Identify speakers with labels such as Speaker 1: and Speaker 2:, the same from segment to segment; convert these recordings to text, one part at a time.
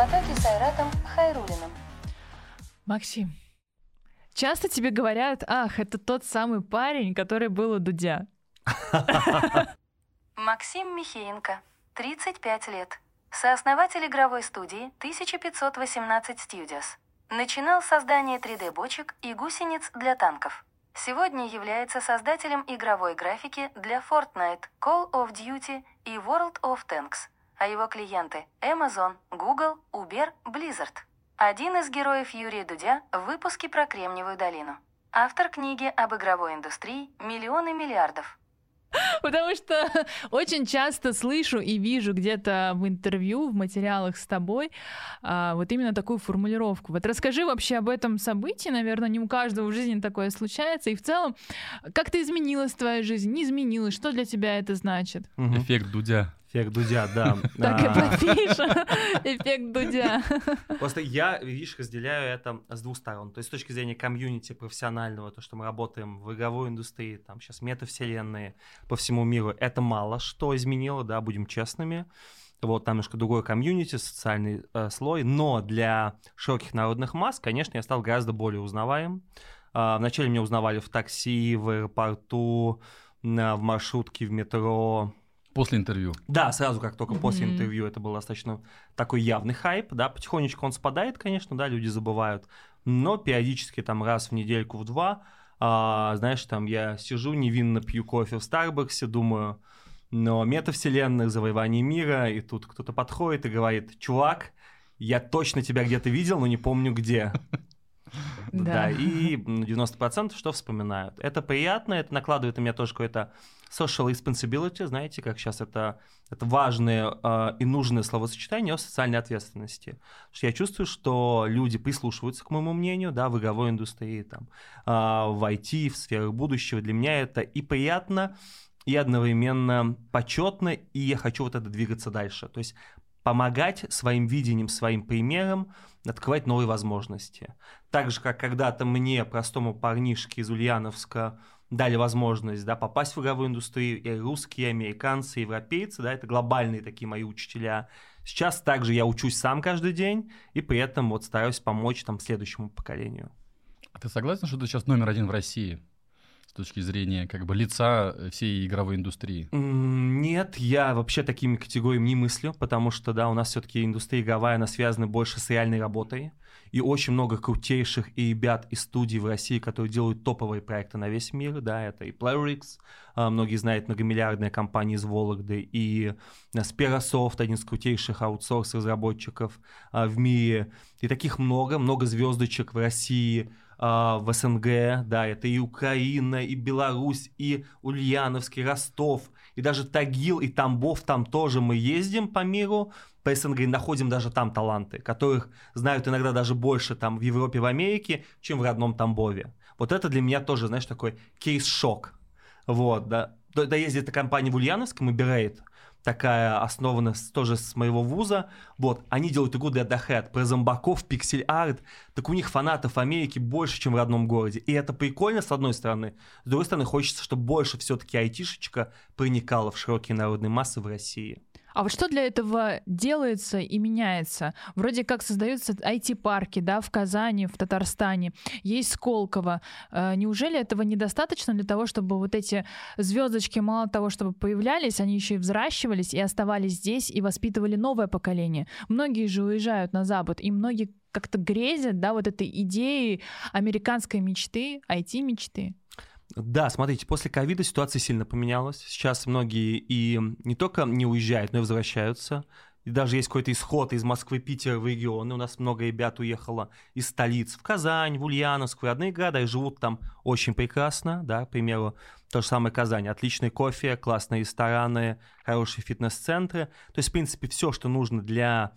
Speaker 1: потоке с Айратом Хайрулиным.
Speaker 2: Максим, часто тебе говорят, ах, это тот самый парень, который был у Дудя.
Speaker 1: Максим Михеенко, 35 лет. Сооснователь игровой студии 1518 Studios. Начинал создание 3D-бочек и гусениц для танков. Сегодня является создателем игровой графики для Fortnite, Call of Duty и World of Tanks, а его клиенты – Amazon, Google, Uber, Blizzard. Один из героев Юрия Дудя в выпуске про Кремниевую долину. Автор книги об игровой индустрии «Миллионы миллиардов».
Speaker 2: Потому что очень часто слышу и вижу где-то в интервью, в материалах с тобой а, вот именно такую формулировку. Вот расскажи вообще об этом событии, наверное, не у каждого в жизни такое случается. И в целом, как ты изменилась твоя жизнь, не изменилась, что для тебя это значит?
Speaker 3: Эффект Дудя.
Speaker 4: Эффект Дудя, да.
Speaker 2: Так и
Speaker 4: А,
Speaker 2: подпишем. Эффект Дудя.
Speaker 4: Просто я, видишь, разделяю это с двух сторон. То есть с точки зрения комьюнити профессионального, то, что мы работаем в игровой индустрии, там сейчас метавселенные по всему миру, это мало что изменило, да, будем честными. Вот там немножко другой комьюнити, социальный э, слой, но для широких народных масс, конечно, я стал гораздо более узнаваем. А, вначале меня узнавали в такси, в аэропорту, на- в маршрутке, в метро,
Speaker 3: После интервью.
Speaker 4: да, сразу как только после
Speaker 2: Мгм.
Speaker 4: интервью это был достаточно такой явный хайп, да, потихонечку он спадает, конечно, да, люди забывают, но периодически там раз в недельку, в два, а, знаешь, там я сижу невинно пью кофе в Старбаксе, думаю, но метавселенных, завоевание мира, и тут кто-то подходит и говорит, чувак, я точно тебя где-то видел, но не помню где.
Speaker 2: Да.
Speaker 4: Да, и м, 90% что вспоминают. Это приятно, это накладывает на меня тоже какое-то social responsibility, знаете, как сейчас это, это важное э, и нужное словосочетание о социальной ответственности. Потому что я чувствую, что люди прислушиваются к моему мнению, да, в игровой индустрии, там, э, в IT, в сферах будущего. Для меня это и приятно, и одновременно почетно, и я хочу вот это двигаться дальше. То есть помогать своим видением, своим примером открывать новые возможности. Так же, как когда-то мне, простому парнишке из Ульяновска, дали возможность да, попасть в игровую индустрию, и русские, и американцы, и европейцы, да, это глобальные такие мои учителя. Сейчас также я учусь сам каждый день, и при этом вот стараюсь помочь там следующему поколению.
Speaker 3: А ты согласен, что ты сейчас номер один в России точки зрения как бы лица э, всей игровой индустрии?
Speaker 4: Нет, я вообще такими категориями не мыслю, потому что, да, у нас все-таки индустрия игровая, она связана больше с реальной работой. И очень много крутейших и ребят из студий в России, которые делают топовые проекты на весь мир, да, это и PlayerX, а, многие знают, многомиллиардная компания из Вологды, и а, Sperasoft, один из крутейших аутсорс-разработчиков а, в мире, и таких много, много звездочек в России, в СНГ, да, это и Украина, и Беларусь, и Ульяновский, Ростов, и даже Тагил, и Тамбов, там тоже мы ездим по миру, по СНГ, и находим даже там таланты, которых знают иногда даже больше там в Европе, в Америке, чем в родном Тамбове. Вот это для меня тоже, знаешь, такой кейс-шок. Вот, да. Где-то компания в Ульяновском, Иберейт, такая основана тоже с моего вуза. Вот, они делают игру для Дохед, про зомбаков, пиксель-арт. Так у них фанатов Америки больше, чем в родном городе. И это прикольно, с одной стороны. С другой стороны, хочется, чтобы больше все-таки айтишечка проникала в широкие народные массы в России.
Speaker 2: А вот что для этого делается и меняется? Вроде как создаются IT-парки, да, в Казани, в Татарстане, есть Сколково. Э, Неужели этого недостаточно для того, чтобы вот эти звездочки, мало того, чтобы появлялись, они еще и взращивались и оставались здесь и воспитывали новое поколение? Многие же уезжают на Запад, и многие как-то грезят, да, вот этой идеей американской мечты, IT-мечты.
Speaker 4: Да, смотрите, после ковида ситуация сильно поменялась. Сейчас многие и не только не уезжают, но и возвращаются. И даже есть какой-то исход из Москвы, Питера в регионы. У нас много ребят уехало из столиц в Казань, в Ульяновск, в родные города, и живут там очень прекрасно, да, к примеру, то же самое Казань. Отличный кофе, классные рестораны, хорошие фитнес-центры. То есть, в принципе, все, что нужно для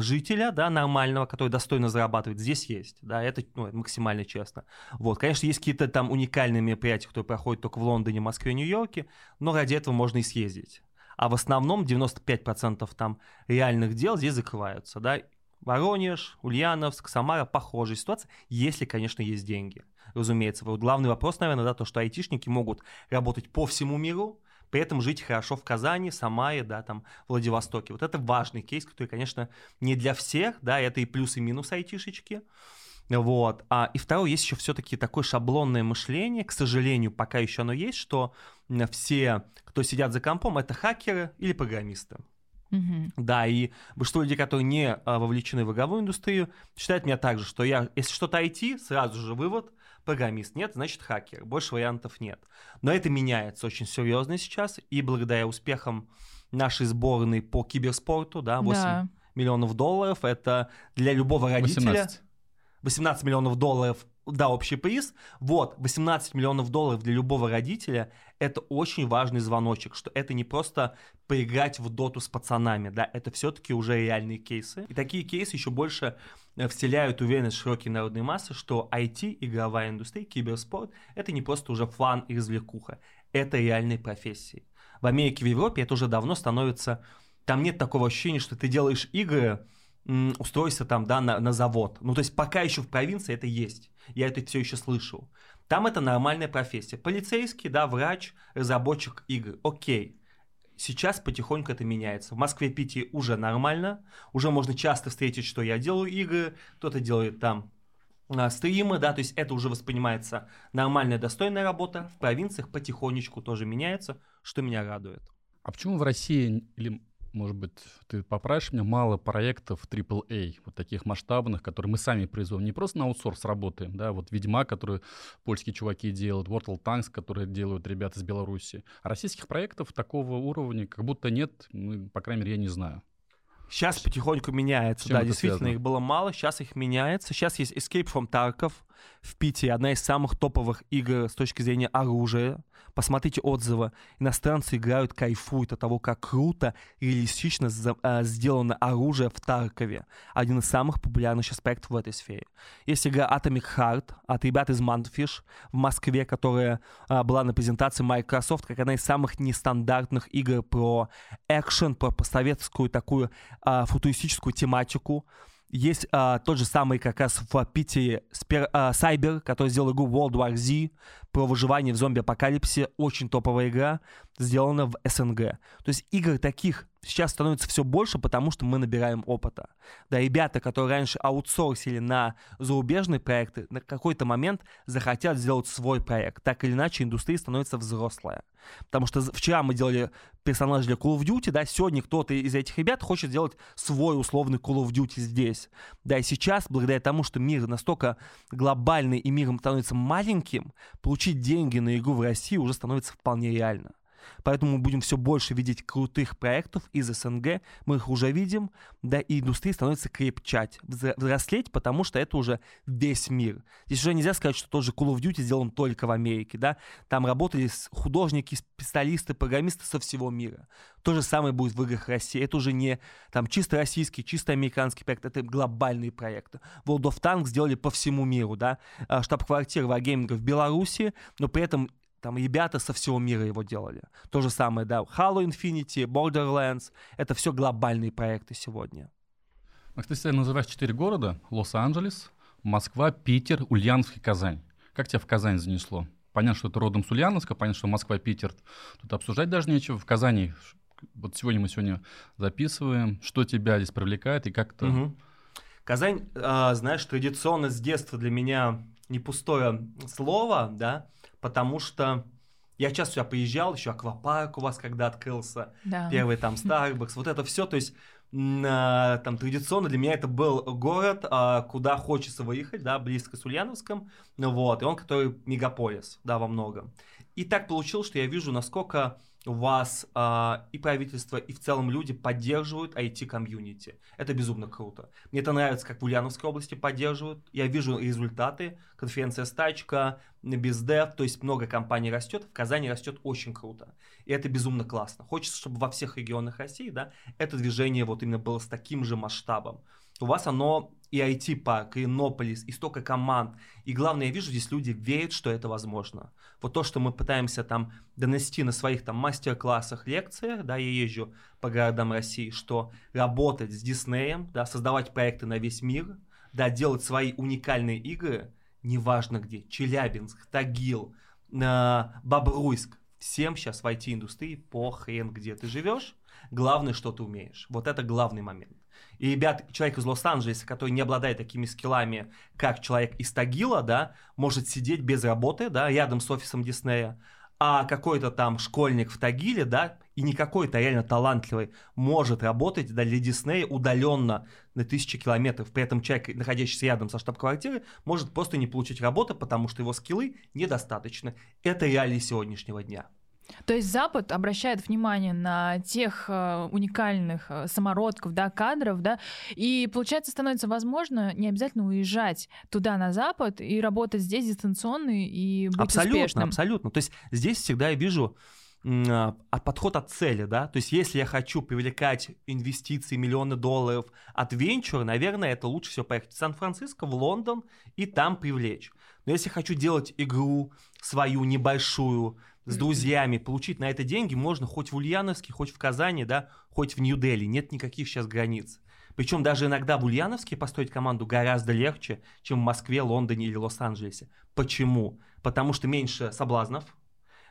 Speaker 4: жителя, да, нормального, который достойно зарабатывает, здесь есть, да, это, ну, это максимально честно. Вот, конечно, есть какие-то там уникальные мероприятия, которые проходят только в Лондоне, Москве, Нью-Йорке, но ради этого можно и съездить. А в основном 95% там реальных дел здесь закрываются, да. Воронеж, Ульяновск, Самара, похожая ситуация, если, конечно, есть деньги. Разумеется, вот главный вопрос, наверное, да, то, что айтишники могут работать по всему миру, при этом жить хорошо в Казани, Самаре, да, там, Владивостоке. Вот это важный кейс, который, конечно, не для всех, да, это и плюс, и минус айтишечки. Вот. А, и второе, есть еще все-таки такое шаблонное мышление, к сожалению, пока еще оно есть, что все, кто сидят за компом, это хакеры или программисты.
Speaker 2: Мгм.
Speaker 4: Да, и большинство людей, которые не а, вовлечены в игровую индустрию, считают меня так же, что я, если что-то IT, сразу же вывод, программист нет, значит хакер, больше вариантов нет. Но это меняется очень серьезно сейчас, и благодаря успехам нашей сборной по киберспорту, да, 8
Speaker 2: Да.
Speaker 4: миллионов долларов, это для любого родителя...
Speaker 3: 18.
Speaker 4: 18 миллионов долларов, да, общий приз. Вот, 18 миллионов долларов для любого родителя – это очень важный звоночек, что это не просто поиграть в доту с пацанами, да, это все-таки уже реальные кейсы. И такие кейсы еще больше э, вселяют уверенность широкие народные массы, что IT, игровая индустрия, киберспорт – это не просто уже фан и развлекуха, это реальные профессии. В Америке, в Европе это уже давно становится... Там нет такого ощущения, что ты делаешь игры, устройся там, да, на, на завод. Ну, то есть пока еще в провинции это есть. Я это все еще слышал. Там это нормальная профессия. Полицейский, да, врач, разработчик игр. Окей. Сейчас потихоньку это меняется. В Москве, Питере уже нормально. Уже можно часто встретить, что я делаю игры, кто-то делает там а, стримы, да, то есть это уже воспринимается нормальная, достойная работа. В провинциях потихонечку тоже меняется, что меня радует.
Speaker 3: А почему в России, или, может быть, ты поправишь меня, мало проектов AAA, вот таких масштабных, которые мы сами производим, не просто на аутсорс работаем, да, вот «Ведьмак», который польские чуваки делают, Mortal Tanks, которые делают ребята из Беларуси. А российских проектов такого уровня как будто нет, ну, по крайней мере, я не знаю.
Speaker 4: Сейчас потихоньку меняется,
Speaker 3: чем
Speaker 4: да, действительно,
Speaker 3: связано?
Speaker 4: их было мало, сейчас их меняется. Сейчас есть Escape from Tarkov в Питере, одна из самых топовых игр с точки зрения оружия. Посмотрите отзывы. Иностранцы играют, кайфуют от того, как круто и реалистично а, сделано оружие в Таркове. Один из самых популярных сейчас проектов в этой сфере. Есть игра Atomic Heart от ребят из Mantfish в Москве, которая а, была на презентации Microsoft, как одна из самых нестандартных игр про экшен, про постсоветскую такую а, футуристическую тематику. Есть а, тот же самый как раз в Питере Спер- а, который сделал игру World War Z про выживание в зомби-апокалипсе. Очень топовая игра, сделана в СНГ. То есть игр таких сейчас становится все больше, потому что мы набираем опыта. Да, ребята, которые раньше аутсорсили на зарубежные проекты, на какой-то момент захотят сделать свой проект. Так или иначе, индустрия становится взрослая. Потому что вчера мы делали персонаж для Call of Duty, да, сегодня кто-то из этих ребят хочет сделать свой условный Call of Duty здесь. Да, и сейчас, благодаря тому, что мир настолько глобальный и миром становится маленьким, получить деньги на игру в России уже становится вполне реально. Поэтому мы будем все больше видеть крутых проектов из СНГ. Мы их уже видим, да, и индустрия становится крепчать, взрослеть, потому что это уже весь мир. Здесь уже нельзя сказать, что тот же Call of Duty сделан только в Америке, да. Там работали художники, специалисты, программисты со всего мира. То же самое будет в играх России. Это уже не там чисто российский, чисто американский проект, это глобальные проекты. World of Tanks сделали по всему миру, да. А, Штаб-квартира Wargaming в Беларуси, но при этом там ребята со всего мира его делали. То же самое, да, Halo Infinity, Borderlands, это все глобальные проекты сегодня.
Speaker 3: А ты себя называешь четыре города. Лос-Анджелес, Москва, Питер, Ульяновск и Казань. Как тебя в Казань занесло? Понятно, что ты родом с Ульяновска, понятно, что Москва, Питер. Тут обсуждать даже нечего. В Казани, вот сегодня мы сегодня записываем. Что тебя здесь привлекает и как-то...
Speaker 4: Мгм. Казань, а, знаешь, традиционно с детства для меня не пустое слово, да, потому что я часто сюда приезжал, еще аквапарк у вас когда открылся,
Speaker 2: Да.
Speaker 4: первый там Starbucks, вот это все, то есть а, там традиционно для меня это был город, а, куда хочется выехать, да, близко с Ульяновском, вот, и он который мегаполис, да, во многом. И так получилось, что я вижу, насколько вас а, и правительство, и в целом люди поддерживают IT-комьюнити. Это безумно круто. Мне это нравится, как в Ульяновской области поддерживают. Я вижу результаты. Конференция «Стачка», «Бездев», то есть много компаний растет. В Казани растет очень круто. И это безумно классно. Хочется, чтобы во всех регионах России, да, это движение вот именно было с таким же масштабом. У вас оно и IT-парк, и Иннополис, и столько команд. И главное, я вижу, здесь люди верят, что это возможно. Вот то, что мы пытаемся там донести на своих там мастер-классах, лекциях, да, я езжу по городам России, что работать с Диснеем, да, создавать проекты на весь мир, да, делать свои уникальные игры, неважно где, Челябинск, Тагил, э, Бобруйск, Всем сейчас в IT-индустрии похрен, где ты живешь, главное, что ты умеешь. Вот это главный момент. И, ребят, человек из Лос-Анджелеса, который не обладает такими скиллами, как человек из Тагила, да, может сидеть без работы, да, рядом с офисом Диснея, а какой-то там школьник в Тагиле, да, и не какой-то реально талантливый может работать да, для Диснея удаленно на тысячи километров. При этом человек, находящийся рядом со штаб-квартирой, может просто не получить работу, потому что его скиллы недостаточны. Это реалии сегодняшнего дня.
Speaker 2: То есть Запад обращает внимание на тех э, уникальных э, самородков, да, кадров, да, и получается становится возможно не обязательно уезжать туда на Запад и работать здесь дистанционно и быть
Speaker 4: абсолютно,
Speaker 2: успешным.
Speaker 4: Абсолютно, То есть здесь всегда я вижу а, подход от цели, да, то есть если я хочу привлекать инвестиции, миллионы долларов от венчура, наверное, это лучше всего поехать в Сан-Франциско, в Лондон и там привлечь. Но если хочу делать игру свою небольшую, с друзьями, получить на это деньги можно хоть в Ульяновске, хоть в Казани, да, хоть в Нью-Дели. Нет никаких сейчас границ. Причем даже иногда в Ульяновске построить команду гораздо легче, чем в Москве, Лондоне или Лос-Анджелесе. Почему? Потому что меньше соблазнов,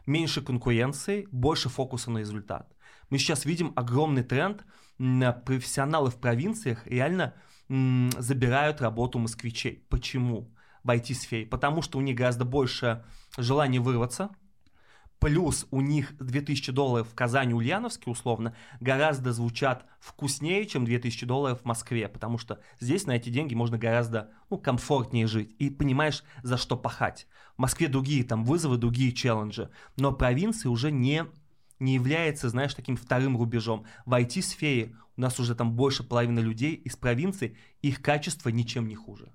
Speaker 4: меньше конкуренции, больше фокуса на результат. Мы сейчас видим огромный тренд, профессионалы в провинциях реально забирают работу москвичей. Почему? В IT-сфере. Потому что у них гораздо больше желания вырваться – плюс у них 2000 долларов в Казани, Ульяновске, условно, гораздо звучат вкуснее, чем 2000 долларов в Москве, потому что здесь на эти деньги можно гораздо ну, комфортнее жить, и понимаешь, за что пахать. В Москве другие там вызовы, другие челленджи, но провинция уже не не является, знаешь, таким вторым рубежом. В IT-сфере у нас уже там больше половины людей из провинции, их качество ничем не хуже.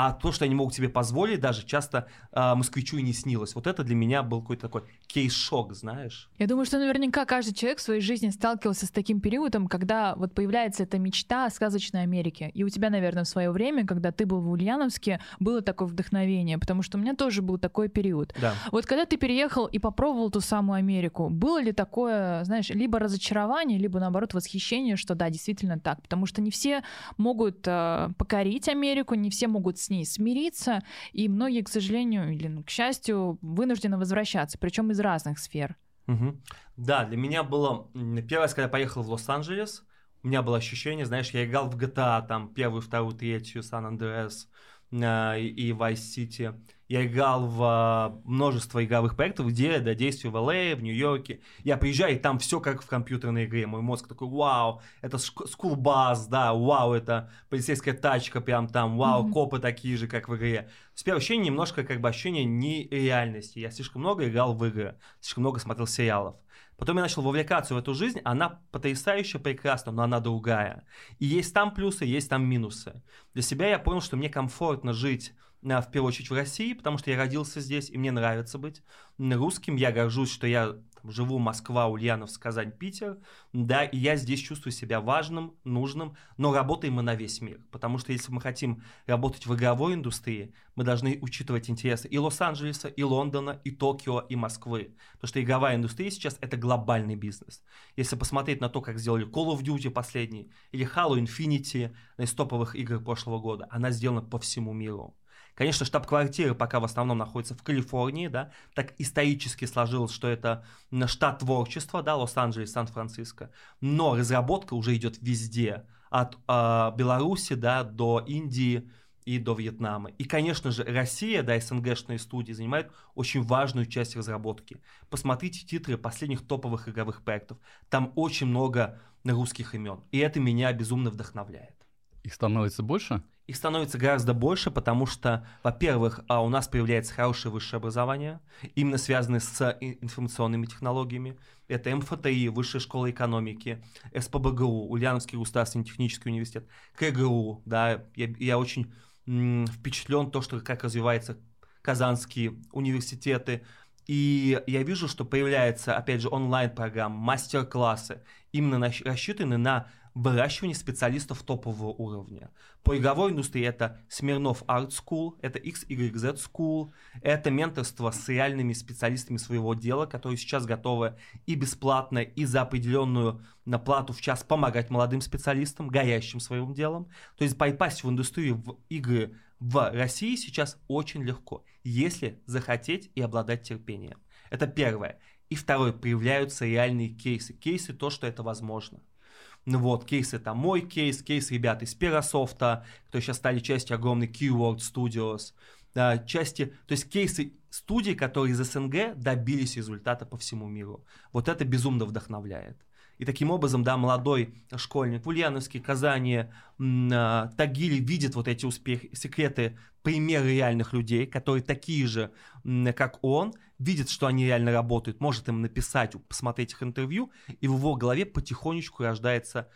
Speaker 4: А то, что они могут себе позволить, даже часто э, москвичу и не снилось. Вот это для меня был какой-то такой кейс-шок, знаешь.
Speaker 2: Я думаю, что наверняка каждый человек в своей жизни сталкивался с таким периодом, когда вот появляется эта мечта о сказочной Америке. И у тебя, наверное, в свое время, когда ты был в Ульяновске, было такое вдохновение, потому что у меня тоже был такой период.
Speaker 4: Да.
Speaker 2: Вот когда ты переехал и попробовал ту самую Америку, было ли такое, знаешь, либо разочарование, либо наоборот восхищение, что да, действительно так, потому что не все могут э, покорить Америку, не все могут ней смириться, и многие, к сожалению, или ну, к счастью, вынуждены возвращаться, причем из разных сфер.
Speaker 4: Угу. Да, для меня было первый раз, когда я поехал в Лос-Анджелес, у меня было ощущение, знаешь, я играл в GTA, там, первую, вторую, третью, Сан-Андреас э, и Vice City, я играл в а, множество игровых проектов, где да, действию в LA, в Нью-Йорке. Я приезжаю, и там все как в компьютерной игре. Мой мозг такой, вау, это скулбас, да, вау, это полицейская тачка прям там, вау, mm-hmm. копы такие же, как в игре. Теперь ощущение немножко как бы ощущение нереальности. Я слишком много играл в игры, слишком много смотрел сериалов. Потом я начал вовлекаться в эту жизнь, она потрясающе прекрасна, но она другая. И есть там плюсы, есть там минусы. Для себя я понял, что мне комфортно жить в первую очередь в России, потому что я родился здесь, и мне нравится быть русским. Я горжусь, что я там, живу Москва, Ульяновск, Казань, Питер, да, и я здесь чувствую себя важным, нужным, но работаем мы на весь мир, потому что если мы хотим работать в игровой индустрии, мы должны учитывать интересы и Лос-Анджелеса, и Лондона, и Токио, и Москвы, потому что игровая индустрия сейчас это глобальный бизнес. Если посмотреть на то, как сделали Call of Duty последний, или Halo Infinity из топовых игр прошлого года, она сделана по всему миру. Конечно, штаб-квартира пока в основном находится в Калифорнии, да, так исторически сложилось, что это штат творчества, да, Лос-Анджелес, Сан-Франциско, но разработка уже идет везде, от э, Беларуси, да, до Индии, и до Вьетнама. И, конечно же, Россия, да, СНГшные студии занимают очень важную часть разработки. Посмотрите титры последних топовых игровых проектов. Там очень много русских имен. И это меня безумно вдохновляет.
Speaker 3: Их становится больше?
Speaker 4: Их становится гораздо больше, потому что, во-первых, а, у нас появляется хорошее высшее образование, именно связанное с информационными технологиями. Это МФТИ, Высшая школа экономики, СПБГУ, Ульяновский государственный технический университет, КГУ. Да, я, я очень м, впечатлен то, что как развиваются казанские университеты. И я вижу, что появляются, опять же, онлайн-программы, мастер-классы, именно рассчитаны на выращивание специалистов топового уровня. По игровой индустрии это Смирнов Art School, это XYZ School, это менторство с реальными специалистами своего дела, которые сейчас готовы и бесплатно, и за определенную на плату в час помогать молодым специалистам, горящим своим делом. То есть попасть в индустрию в игры в России сейчас очень легко, если захотеть и обладать терпением. Это первое. И второе, появляются реальные кейсы. Кейсы то, что это возможно. Ну вот, кейс это мой кейс, кейс ребят из Перасофта, которые сейчас стали частью огромной Keyword Studios, да, части, то есть кейсы студий, которые из СНГ добились результата по всему миру. Вот это безумно вдохновляет. И таким образом, да, молодой школьник в Ульяновске, Казани, а, Тагиле видит вот эти успехи, секреты, примеры реальных людей, которые такие же, как он, видит, что они реально работают, может им написать, посмотреть их интервью, и в его голове потихонечку рождается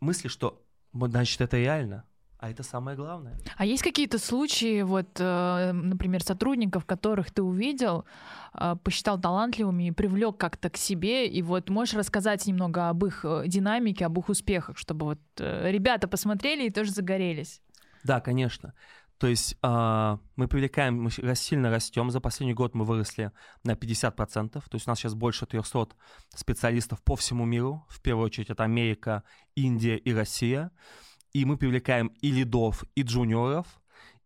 Speaker 4: мысль, что значит это реально. А это самое главное.
Speaker 2: А есть какие-то случаи, вот, э, например, сотрудников, которых ты увидел, э, посчитал талантливыми и привлек как-то к себе, и вот можешь рассказать немного об их э, динамике, об их успехах, чтобы вот ребята посмотрели и тоже загорелись?
Speaker 4: Да, конечно. То есть э, мы привлекаем, мы сильно растем. За последний год мы выросли на 50%. То есть у нас сейчас больше 300 специалистов по всему миру. В первую очередь это Америка, Индия и Россия и мы привлекаем и лидов, и джуниоров,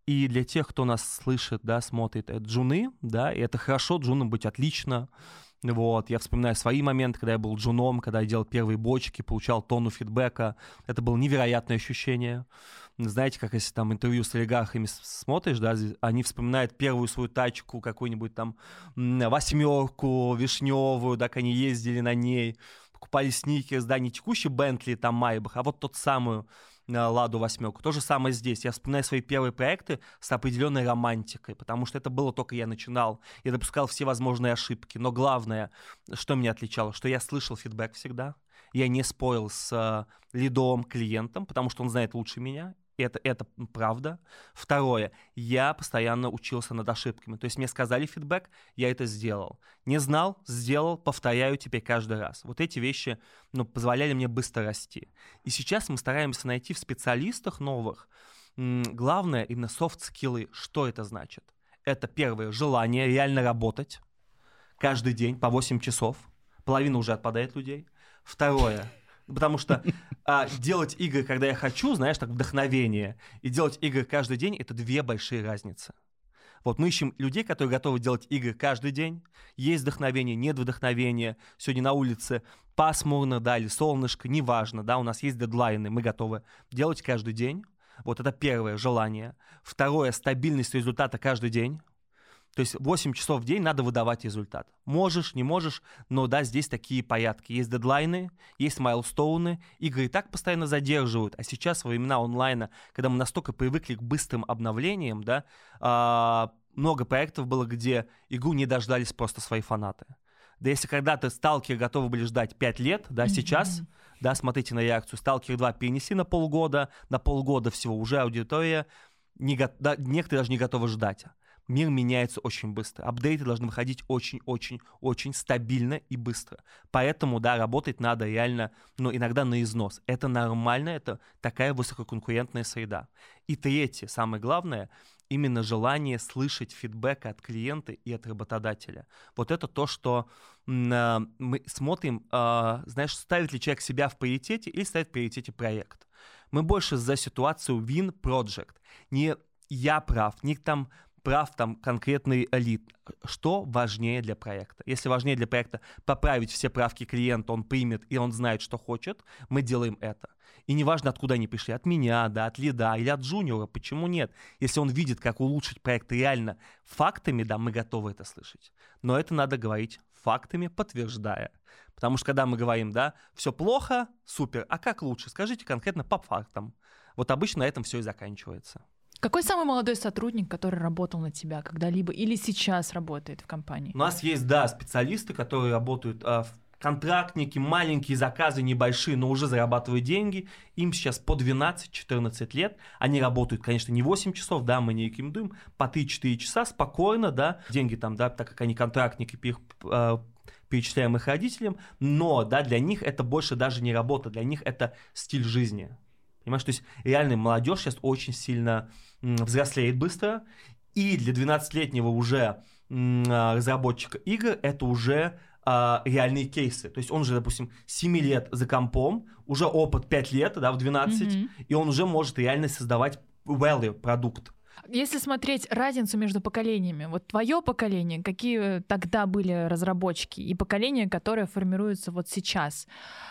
Speaker 4: и для тех, кто нас слышит, да, смотрит, это джуны, да, и это хорошо, джуном быть отлично, вот, я вспоминаю свои моменты, когда я был джуном, когда я делал первые бочки, получал тонну фидбэка. Это было невероятное ощущение. Знаете, как если там интервью с олигархами смотришь, да, они вспоминают первую свою тачку, какую-нибудь там восьмерку вишневую, да, как они ездили на ней, покупали сникерс, да, не текущий Бентли, там Майбах, а вот тот самую Ладу восьмерку. То же самое здесь. Я вспоминаю свои первые проекты с определенной романтикой, потому что это было только я начинал. Я допускал все возможные ошибки. Но главное, что меня отличало, что я слышал фидбэк всегда. Я не спорил с э, лидом, клиентом, потому что он знает лучше меня, это, это правда. Второе, я постоянно учился над ошибками. То есть мне сказали фидбэк, я это сделал. Не знал, сделал, повторяю теперь каждый раз. Вот эти вещи ну, позволяли мне быстро расти. И сейчас мы стараемся найти в специалистах новых главное именно софт-скиллы. Что это значит? Это первое, желание реально работать каждый день по 8 часов. Половина уже отпадает людей. Второе, Потому что а, делать игры, когда я хочу, знаешь, так вдохновение, и делать игры каждый день это две большие разницы. Вот мы ищем людей, которые готовы делать игры каждый день. Есть вдохновение, нет вдохновения. Сегодня на улице пасмурно, да, или солнышко, неважно, да, у нас есть дедлайны, мы готовы делать каждый день. Вот это первое желание. Второе, стабильность результата каждый день. То есть 8 часов в день надо выдавать результат. Можешь, не можешь, но да, здесь такие порядки. Есть дедлайны, есть майлстоуны, игры и так постоянно задерживают. А сейчас во времена онлайна, когда мы настолько привыкли к быстрым обновлениям, да, а, много проектов было, где игру не дождались просто свои фанаты. Да если когда-то сталкер готовы были ждать 5 лет, да, mm-hmm. сейчас, да, смотрите на реакцию, сталкер 2 перенеси на полгода, на полгода всего, уже аудитория, не, да, некоторые даже не готовы ждать мир меняется очень быстро. Апдейты должны выходить очень-очень-очень стабильно и быстро. Поэтому, да, работать надо реально, ну, иногда на износ. Это нормально, это такая высококонкурентная среда. И третье, самое главное, именно желание слышать фидбэк от клиента и от работодателя. Вот это то, что э, мы смотрим, э, знаешь, ставит ли человек себя в приоритете или ставит в приоритете проект. Мы больше за ситуацию win project. Не я прав, не там прав там конкретный элит. Что важнее для проекта? Если важнее для проекта поправить все правки клиента, он примет и он знает, что хочет, мы делаем это. И неважно, откуда они пришли, от меня, да, от лида или от джуниора, почему нет? Если он видит, как улучшить проект реально фактами, да, мы готовы это слышать. Но это надо говорить фактами, подтверждая. Потому что когда мы говорим, да, все плохо, супер, а как лучше? Скажите конкретно по фактам. Вот обычно на этом все и заканчивается.
Speaker 2: Какой самый молодой сотрудник, который работал на тебя когда-либо или сейчас работает в компании?
Speaker 4: У нас есть, да, специалисты, которые работают а, в контрактники, маленькие заказы, небольшие, но уже зарабатывают деньги. Им сейчас по 12-14 лет. Они работают, конечно, не 8 часов, да, мы не рекомендуем, по 3-4 часа спокойно, да. Деньги там, да, так как они контрактники, а, перечисляем их родителям, но, да, для них это больше даже не работа, для них это стиль жизни. Понимаешь, то есть реальная молодежь сейчас очень сильно взрослеет быстро, и для 12-летнего уже а, разработчика игр это уже а, реальные кейсы. То есть он уже, допустим, 7 лет за компом, уже опыт 5 лет, да, в 12, mm-hmm. и он уже может реально создавать value, продукт.
Speaker 2: Если смотреть разницу между поколениями, вот твое поколение, какие тогда были разработчики, и поколение, которое формируется вот сейчас,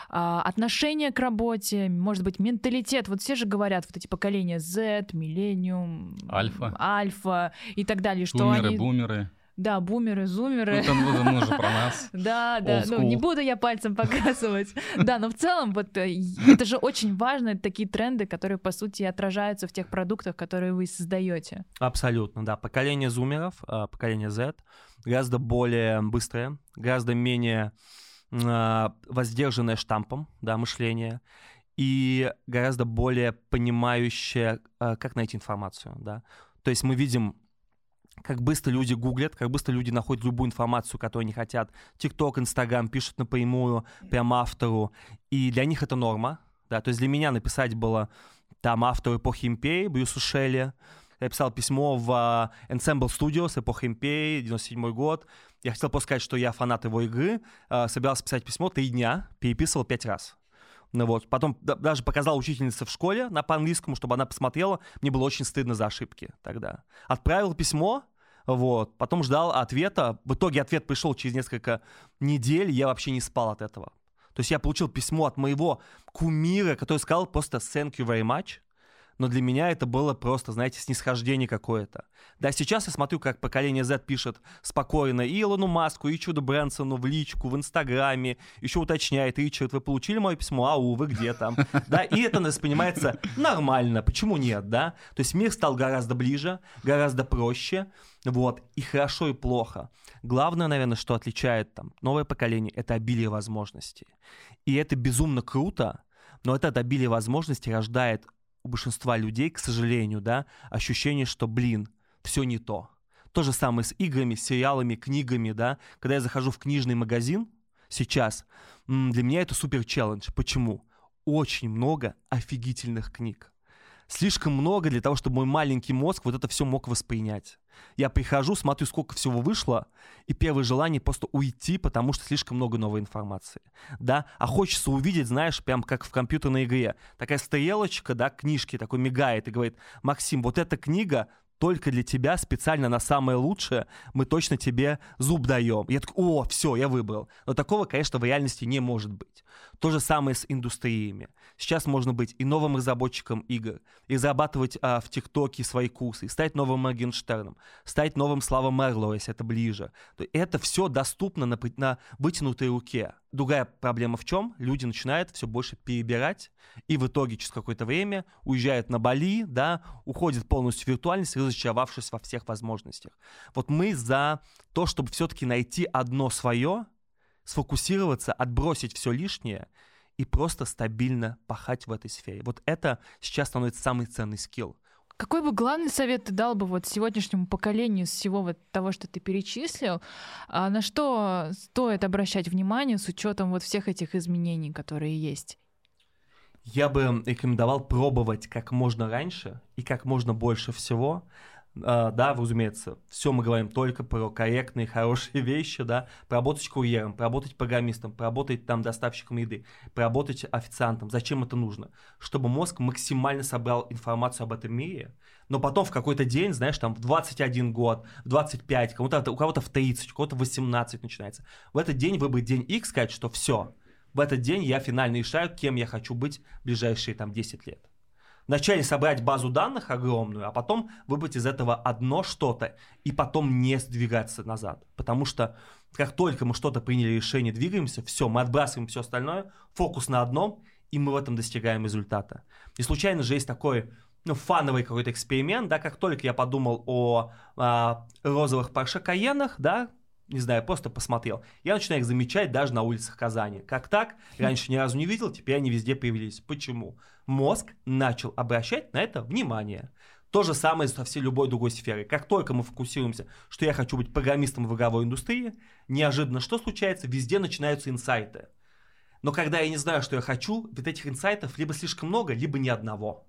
Speaker 2: а, отношение к работе, может быть, менталитет, вот все же говорят, вот эти поколения Z, Millennium,
Speaker 3: Альфа.
Speaker 2: Альфа и так далее, что
Speaker 3: Бумеры,
Speaker 2: они...
Speaker 3: бумеры.
Speaker 2: Да, бумеры, зумеры.
Speaker 3: Ну, там, ну, ну, же про нас.
Speaker 2: Да, да, ну не буду я пальцем показывать. Да, но в целом вот э, это же очень важно, это такие тренды, которые по сути отражаются в тех продуктах, которые вы создаете.
Speaker 4: Абсолютно, да. Поколение зумеров, а, поколение Z, гораздо более быстрое, гораздо менее а, воздержанное штампом, да, мышление, и гораздо более понимающее, а, как найти информацию, да. То есть мы видим как быстро люди гуглят, как быстро люди находят любую информацию, которую они хотят. ТикТок, Инстаграм пишут напрямую, прям автору. И для них это норма. Да? То есть для меня написать было там автору эпохи империи, Брюсу Шелли. Я писал письмо в а, Ensemble Studios, эпоха империи, 97 год. Я хотел просто сказать, что я фанат его игры. А, собирался писать письмо три дня, переписывал пять раз. Ну вот. Потом да- даже показал учительнице в школе на по-английскому, чтобы она посмотрела. Мне было очень стыдно за ошибки тогда. Отправил письмо, вот. Потом ждал ответа. В итоге ответ пришел через несколько недель. Я вообще не спал от этого. То есть я получил письмо от моего кумира, который сказал просто «thank you very much». Но для меня это было просто, знаете, снисхождение какое-то. Да, сейчас я смотрю, как поколение Z пишет спокойно и Илону Маску, и Чуду Брэнсону в личку, в Инстаграме, еще уточняет, Ричард, вы получили мое письмо? Ау, вы где там? Да, и это воспринимается нормально, почему нет, да? То есть мир стал гораздо ближе, гораздо проще, вот, и хорошо, и плохо. Главное, наверное, что отличает там новое поколение, это обилие возможностей. И это безумно круто, но это обилие возможностей рождает большинства людей, к сожалению, да, ощущение, что, блин, все не то. То же самое с играми, сериалами, книгами, да. Когда я захожу в книжный магазин сейчас, для меня это супер челлендж. Почему? Очень много офигительных книг. Слишком много для того, чтобы мой маленький мозг вот это все мог воспринять. Я прихожу, смотрю, сколько всего вышло, и первое желание просто уйти, потому что слишком много новой информации. Да, а хочется увидеть, знаешь, прям как в компьютерной игре. Такая стрелочка, да, книжки такой мигает и говорит, Максим, вот эта книга только для тебя, специально на самое лучшее, мы точно тебе зуб даем. Я такой, о, все, я выбрал. Но такого, конечно, в реальности не может быть. То же самое с индустриями. Сейчас можно быть и новым разработчиком игр, и зарабатывать а, в ТикТоке свои курсы, и стать новым Моргенштерном, стать новым Слава Мерлоу, если это ближе. То это все доступно на, на вытянутой руке. Другая проблема в чем? Люди начинают все больше перебирать, и в итоге через какое-то время уезжают на Бали, да, уходят полностью в виртуальность, разочаровавшись во всех возможностях. Вот мы за то, чтобы все-таки найти одно свое, сфокусироваться, отбросить все лишнее и просто стабильно пахать в этой сфере. Вот это сейчас становится самый ценный скилл.
Speaker 2: Какой бы главный совет ты дал бы вот сегодняшнему поколению с всего вот того, что ты перечислил, а на что стоит обращать внимание с учетом вот всех этих изменений, которые есть?
Speaker 4: Я бы рекомендовал пробовать как можно раньше и как можно больше всего. А, да, разумеется, все мы говорим только про корректные, хорошие вещи, да, поработать курьером, поработать программистом, поработать там доставщиком еды, поработать официантом. Зачем это нужно? Чтобы мозг максимально собрал информацию об этом мире, но потом в какой-то день, знаешь, там в 21 год, в 25, кому-то, у кого-то в 30, у кого-то в 18 начинается. В этот день выбрать день X, сказать, что все, в этот день я финально решаю, кем я хочу быть в ближайшие там 10 лет. Вначале собрать базу данных огромную, а потом выбрать из этого одно что-то и потом не сдвигаться назад. Потому что как только мы что-то приняли решение, двигаемся, все, мы отбрасываем все остальное, фокус на одном, и мы в этом достигаем результата. И случайно же есть такой ну, фановый какой-то эксперимент, да, как только я подумал о а, розовых Porsche Cayenne, да, не знаю, просто посмотрел, я начинаю их замечать даже на улицах Казани. Как так? Раньше ни разу не видел, теперь они везде появились. Почему? Мозг начал обращать на это внимание. То же самое со всей любой другой сферой. Как только мы фокусируемся, что я хочу быть программистом в игровой индустрии, неожиданно что случается? Везде начинаются инсайты. Но когда я не знаю, что я хочу, ведь этих инсайтов либо слишком много, либо ни одного.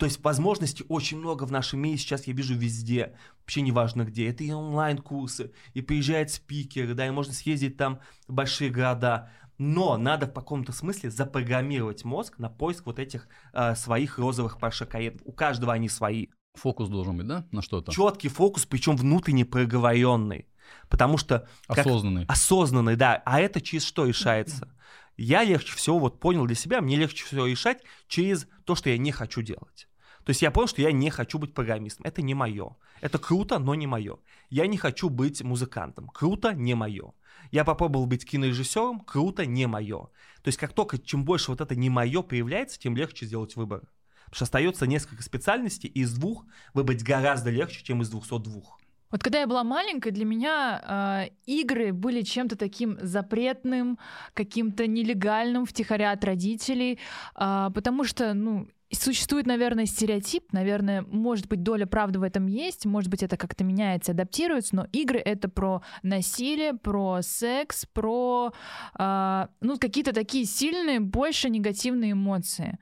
Speaker 4: То есть возможностей очень много в нашем мире сейчас я вижу везде, вообще неважно где. Это и онлайн-курсы, и приезжают спикеры, да, и можно съездить там в большие города. Но надо в каком-то смысле запрограммировать мозг на поиск вот этих э, своих розовых Cayenne. У каждого они свои.
Speaker 3: Фокус должен быть, да, на что-то?
Speaker 4: Четкий фокус, причем внутренне проговоренный. Потому что... как-
Speaker 3: Осознанный.
Speaker 4: Осознанный, да. А это через что решается? Я легче всего вот понял для себя, мне легче всего решать через то, что я не хочу делать. То есть я понял, что я не хочу быть программистом. Это не мое. Это круто, но не мое. Я не хочу быть музыкантом. Круто, не мое. Я попробовал быть кинорежиссером. Круто, не мое. То есть как только чем больше вот это не мое появляется, тем легче сделать выбор. Потому что остается несколько специальностей, и из двух выбрать гораздо легче, чем из 202.
Speaker 2: Вот когда я была маленькой, для меня э, игры были чем-то таким запретным, каким-то нелегальным, втихаря от родителей, а, потому что, ну, существует, наверное, стереотип, наверное, может быть, доля правды в этом есть, может быть, это как-то меняется, адаптируется, но игры — это про насилие, про секс, про, а, ну, какие-то такие сильные, больше негативные эмоции.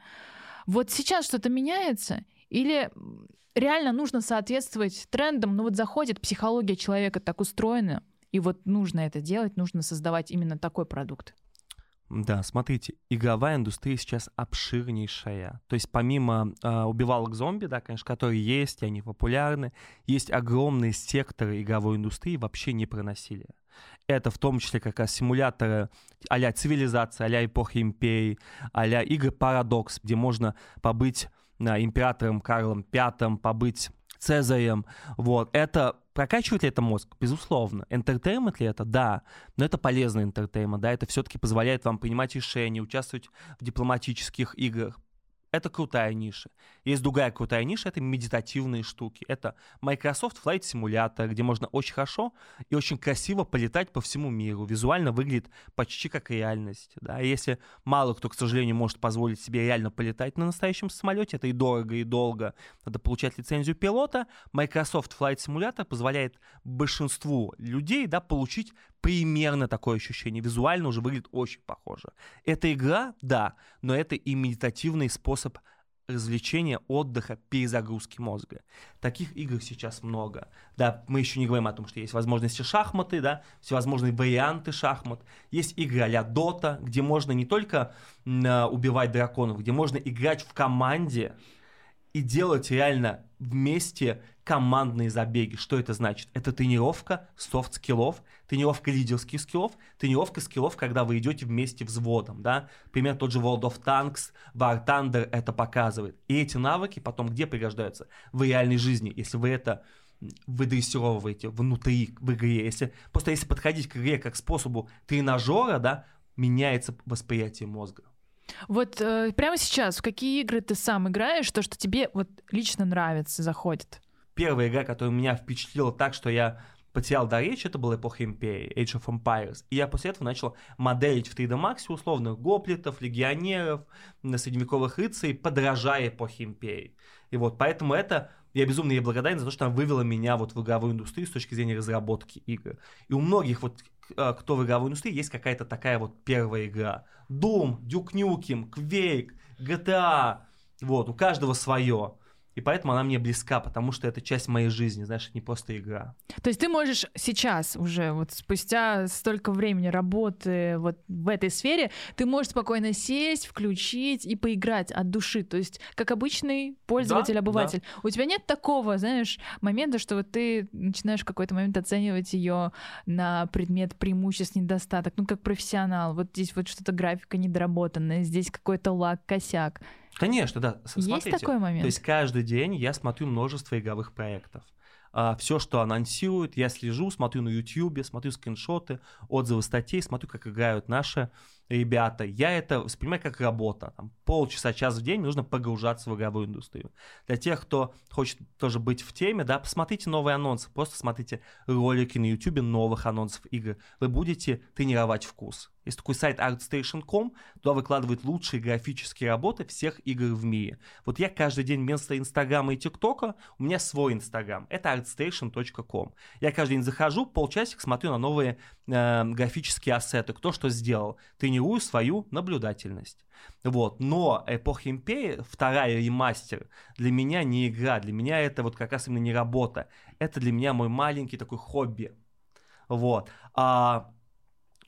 Speaker 2: Вот сейчас что-то меняется? Или реально нужно соответствовать трендам? Ну вот заходит психология человека так устроена, и вот нужно это делать, нужно создавать именно такой продукт.
Speaker 4: Да, смотрите, игровая индустрия сейчас обширнейшая. То есть помимо э, убивалок зомби, да, конечно, которые есть, и они популярны, есть огромные секторы игровой индустрии вообще не про насилие. Это в том числе как раз симуляторы а-ля цивилизация, а-ля эпохи империи, а-ля игры Парадокс, где можно побыть а, императором Карлом V, побыть Цезарем. Вот. Это прокачивает ли это мозг? Безусловно. Entertainment ли это? Да. Но это полезный entertainment, да, это все-таки позволяет вам принимать решения, участвовать в дипломатических играх. Это крутая ниша. Есть другая крутая ниша, это медитативные штуки. Это Microsoft Flight Simulator, где можно очень хорошо и очень красиво полетать по всему миру. Визуально выглядит почти как реальность. Да? Если мало кто, к сожалению, может позволить себе реально полетать на настоящем самолете, это и дорого, и долго. Надо получать лицензию пилота. Microsoft Flight Simulator позволяет большинству людей да, получить примерно такое ощущение. Визуально уже выглядит очень похоже. Это игра, да, но это и медитативный способ развлечения, отдыха, перезагрузки мозга. Таких игр сейчас много. Да, мы еще не говорим о том, что есть возможности шахматы, да, всевозможные варианты шахмат. Есть игры а-ля Dota, где можно не только м, убивать драконов, где можно играть в команде и делать реально вместе командные забеги. Что это значит? Это тренировка soft skill-ов, тренировка лидерских skill-ов, тренировка skill-ов, когда вы идете вместе взводом, да. Например, тот же World of Tanks, War Thunder это показывает. И эти навыки потом где пригождаются? В реальной жизни. Если вы это выдрессировываете внутри в игре, если просто если подходить к игре как способу тренажера, да, меняется восприятие мозга.
Speaker 2: Вот э, прямо сейчас, в какие игры ты сам играешь, то, что тебе вот лично нравится, заходит?
Speaker 4: Первая игра, которая меня впечатлила так, что я потерял до речи, это была эпоха Империи, Age of Empires. И я после этого начал моделить в 3D Max условных гоплитов, легионеров, средневековых рыцарей, подражая эпохе Империи. И вот поэтому это я безумно ей благодарен за то, что она вывела меня вот в игровую индустрию с точки зрения разработки игр. И у многих вот э, кто в игровой индустрии, есть какая-то такая вот первая игра. Doom, Duke Nukem, Quake, GTA. Вот, у каждого свое. И поэтому она мне близка, потому что это часть моей жизни, знаешь, это не просто игра.
Speaker 2: То есть ты можешь сейчас уже, вот спустя столько времени работы вот в этой сфере, ты можешь спокойно сесть, включить и поиграть от души. То есть как обычный пользователь,
Speaker 4: Да,
Speaker 2: обыватель. У тебя нет такого, знаешь, момента, что вот ты начинаешь в какой-то момент оценивать ее на предмет преимуществ, недостаток, ну как профессионал. Вот здесь вот что-то графика недоработанная, здесь какой-то лак, косяк.
Speaker 4: Конечно, да. С-
Speaker 2: Есть
Speaker 4: смотрите,
Speaker 2: такой момент?
Speaker 4: То есть каждый день я смотрю множество игровых проектов. все, что анонсируют, я слежу, смотрю на YouTube, смотрю скриншоты, отзывы статей, смотрю, как играют наши ребята. Я это воспринимаю как работа. Там, полчаса, час в день нужно погружаться в игровую индустрию. Для тех, кто хочет тоже быть в теме, да, посмотрите новые анонсы, просто смотрите ролики на YouTube новых анонсов игр. Вы будете тренировать вкус. Есть такой сайт artstation.com, туда выкладывают лучшие графические работы всех игр в мире. Вот я каждый день вместо Инстаграма и ТикТока, у меня свой Инстаграм. Это artstation.com. Я каждый день захожу, полчасика смотрю на новые э, графические ассеты, кто что сделал. Тренирую свою наблюдательность. Вот. Но эпоха империи, вторая ремастер, для меня не игра, для меня это вот как раз именно не работа. Это для меня мой маленький такой хобби. Вот. А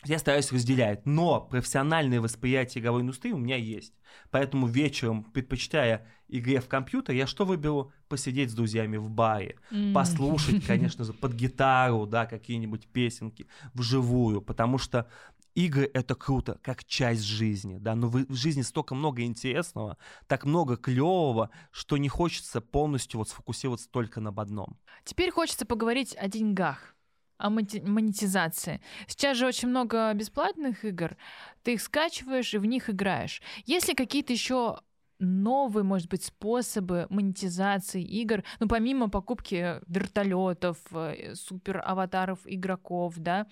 Speaker 4: Я стараюсь разделять, но профессиональное восприятие игровой индустрии у меня есть. Поэтому вечером, предпочитая игре в компьютер, я что выберу? Посидеть с друзьями в баре,
Speaker 2: М.
Speaker 4: послушать, конечно же, под гитару, да, какие-нибудь песенки вживую, потому что игры это круто, как часть жизни, да, но в, в жизни столько много интересного, так много клевого, что не хочется полностью вот сфокусироваться только на одном.
Speaker 2: Теперь хочется поговорить о деньгах, о монетизации. Сейчас же очень много бесплатных игр. Ты их скачиваешь и в них играешь. Есть ли какие-то еще новые, может быть, способы монетизации игр, ну, помимо покупки вертолетов, э, супер аватаров игроков, да,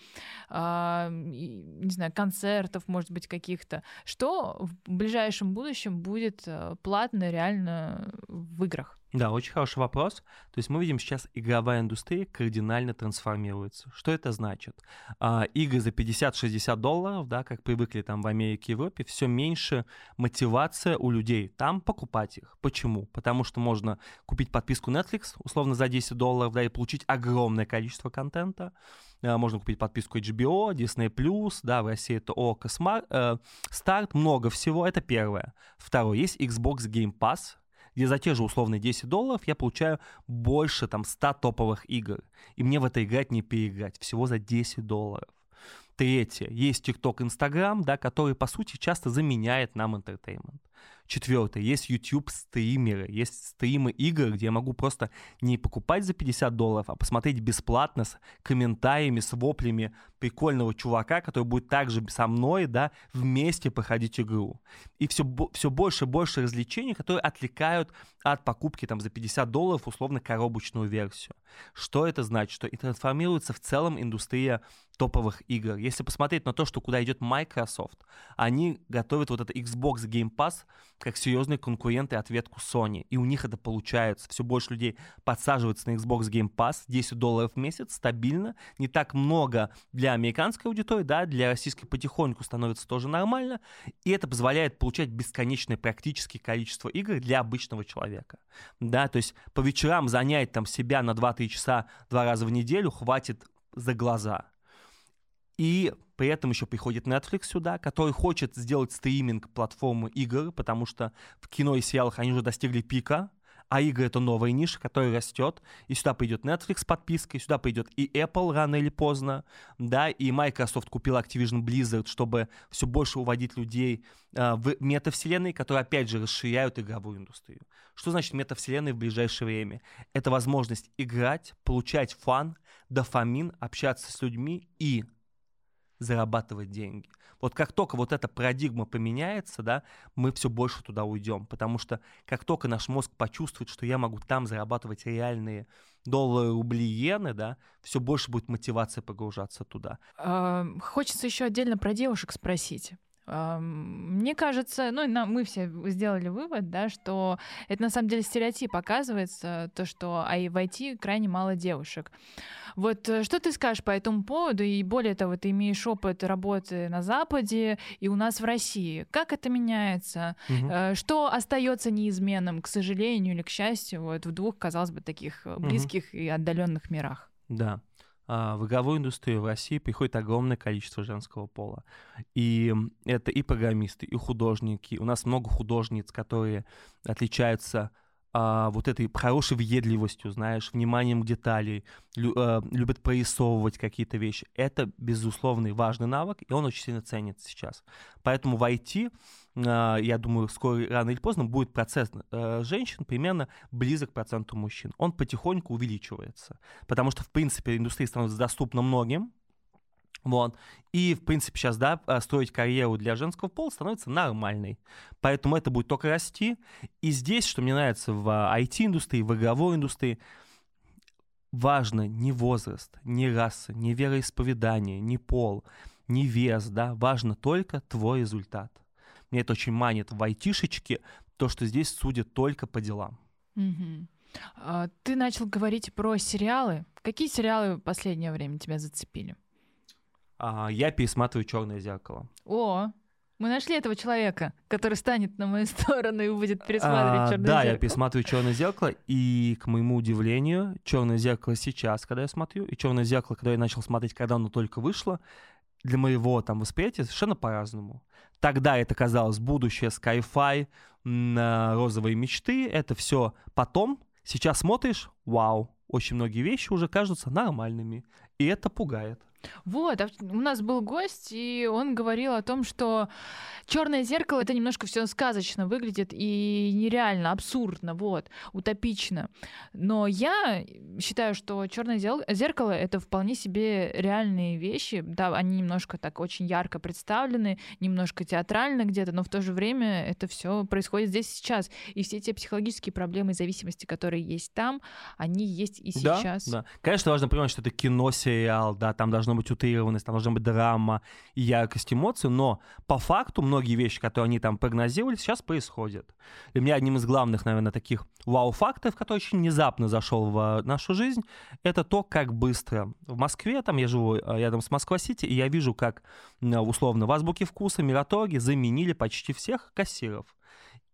Speaker 2: и, не знаю, концертов, может быть, каких-то. Что в ближайшем будущем будет э, платно реально в играх?
Speaker 4: Да, очень хороший вопрос. То есть мы видим сейчас игровая индустрия кардинально трансформируется. Что это значит? А, игры за 50-60 долларов, да, как привыкли там в Америке и Европе, все меньше мотивация у людей там покупать их. Почему? Потому что можно купить подписку Netflix, условно за 10 долларов, да, и получить огромное количество контента. А, Можно купить подписку HBO, Disney+, да, в России это ОК, Smart, э, Start, много всего, это первое. Второе, есть Xbox Game Pass, где за те же условные 10 долларов я получаю больше там 100 топовых игр. И мне в это играть не переиграть. Всего за 10 долларов. Третье. Есть TikTok, Instagram, да, который, по сути, часто заменяет нам entertainment. Четвертое. Есть YouTube стримеры. Есть стримы игр, где я могу просто не покупать за 50 долларов, а посмотреть бесплатно с комментариями, с воплями прикольного чувака, который будет также со мной, да, вместе проходить игру. И все, все больше и больше развлечений, которые отвлекают от покупки там за 50 долларов условно коробочную версию. Что это значит? Что и трансформируется в целом индустрия топовых игр. Если посмотреть на то, что куда идет Microsoft, они готовят вот это Xbox Game Pass как серьезные конкуренты ответку Sony. И у них это получается. Все больше людей подсаживаются на Xbox Game Pass. 10 долларов в месяц, стабильно. Не так много для американской аудитории, да, для российской потихоньку становится тоже нормально. И это позволяет получать бесконечное практически количество игр для обычного человека. Да, то есть по вечерам занять там себя на 2-3 часа два раза в неделю хватит за глаза. И при этом еще приходит Netflix сюда, который хочет сделать стриминг платформы игр, потому что в кино и сериалах они уже достигли пика, а игры это новая ниша, которая растет, и сюда придет Netflix с подпиской, сюда придет и Apple рано или поздно, да, и Microsoft купил Activision Blizzard, чтобы все больше уводить людей э, в метавселенные, которые опять же расширяют игровую индустрию. Что значит метавселенные в ближайшее время? Это возможность играть, получать фан, дофамин, общаться с людьми и зарабатывать деньги. Вот как только вот эта парадигма поменяется, да, мы все больше туда уйдем, потому что как только наш мозг почувствует, что я могу там зарабатывать реальные доллары, рубли, иены, да, все больше будет мотивация погружаться туда.
Speaker 2: Хочется еще отдельно про девушек спросить. Мне кажется, ну, мы все сделали вывод, да, что это на самом деле стереотип оказывается, то, что а и в IT крайне мало девушек. Вот э, что ты скажешь по этому поводу? И более того, ты имеешь опыт работы на Западе и у нас в России. Как это меняется? Э, Что остается неизменным, к сожалению или к счастью, вот в двух, казалось бы, таких э, близких и отдаленных мирах?
Speaker 4: Да. А, В игровую индустрию в России приходит огромное количество женского пола. И это и программисты, и художники. У нас много художниц, которые отличаются а, вот этой хорошей въедливостью, знаешь, вниманием к деталей, лю- а, любят прорисовывать какие-то вещи. Это, безусловный важный навык, и он очень сильно ценится сейчас. Поэтому в IT, я думаю, скоро, рано или поздно будет процесс э, женщин примерно близок к проценту мужчин. Он потихоньку увеличивается, потому что, в принципе, индустрия становится доступна многим, вот. И, в принципе, сейчас, да, а, строить карьеру для женского пола становится нормальной. Поэтому это будет только расти. И здесь, что мне нравится в IT-индустрии, в игровой индустрии, важно не возраст, не раса, не вероисповедание, не пол, не вес, да, важно только твой результат. Мне это очень манит в айтишечке, то, что здесь судят только по делам.
Speaker 2: Мгм. А, Ты начал говорить про сериалы. Какие сериалы в последнее время тебя зацепили?
Speaker 4: А, я пересматриваю черное зеркало.
Speaker 2: О, мы нашли этого человека, который станет на мою сторону и будет пересматривать
Speaker 4: А,
Speaker 2: черное
Speaker 4: Да, я
Speaker 2: зеркало.
Speaker 4: пересматриваю черное зеркало, и к моему удивлению, черное зеркало сейчас, когда я смотрю, и черное зеркало, когда я начал смотреть, когда оно только вышло, для моего там восприятия совершенно по-разному. Тогда это казалось будущее, Sky-Fi, розовые мечты, это все потом. Сейчас смотришь, вау, очень многие вещи уже кажутся нормальными, и это пугает.
Speaker 2: Вот, а у нас был гость, и он говорил о том, что черное зеркало это немножко все сказочно выглядит и нереально, абсурдно, вот, утопично. Но я считаю, что черное зеркало это вполне себе реальные вещи. Да, они немножко так очень ярко представлены, немножко театрально где-то, но в то же время это все происходит здесь сейчас. И все те психологические проблемы и зависимости, которые есть там, они есть и сейчас.
Speaker 4: Да, да. Конечно, важно понимать, что это кино, сериал, да, там должно быть утрированность, там должна быть драма и яркость эмоций, но по факту многие вещи, которые они там прогнозировали, сейчас происходят. Для меня одним из главных, наверное, таких вау-фактов, который очень внезапно зашел в нашу жизнь, это то, как быстро в Москве, там я живу э, рядом с Москва-Сити, и я вижу, как условно в Азбуке вкуса, Мираторге заменили почти всех кассиров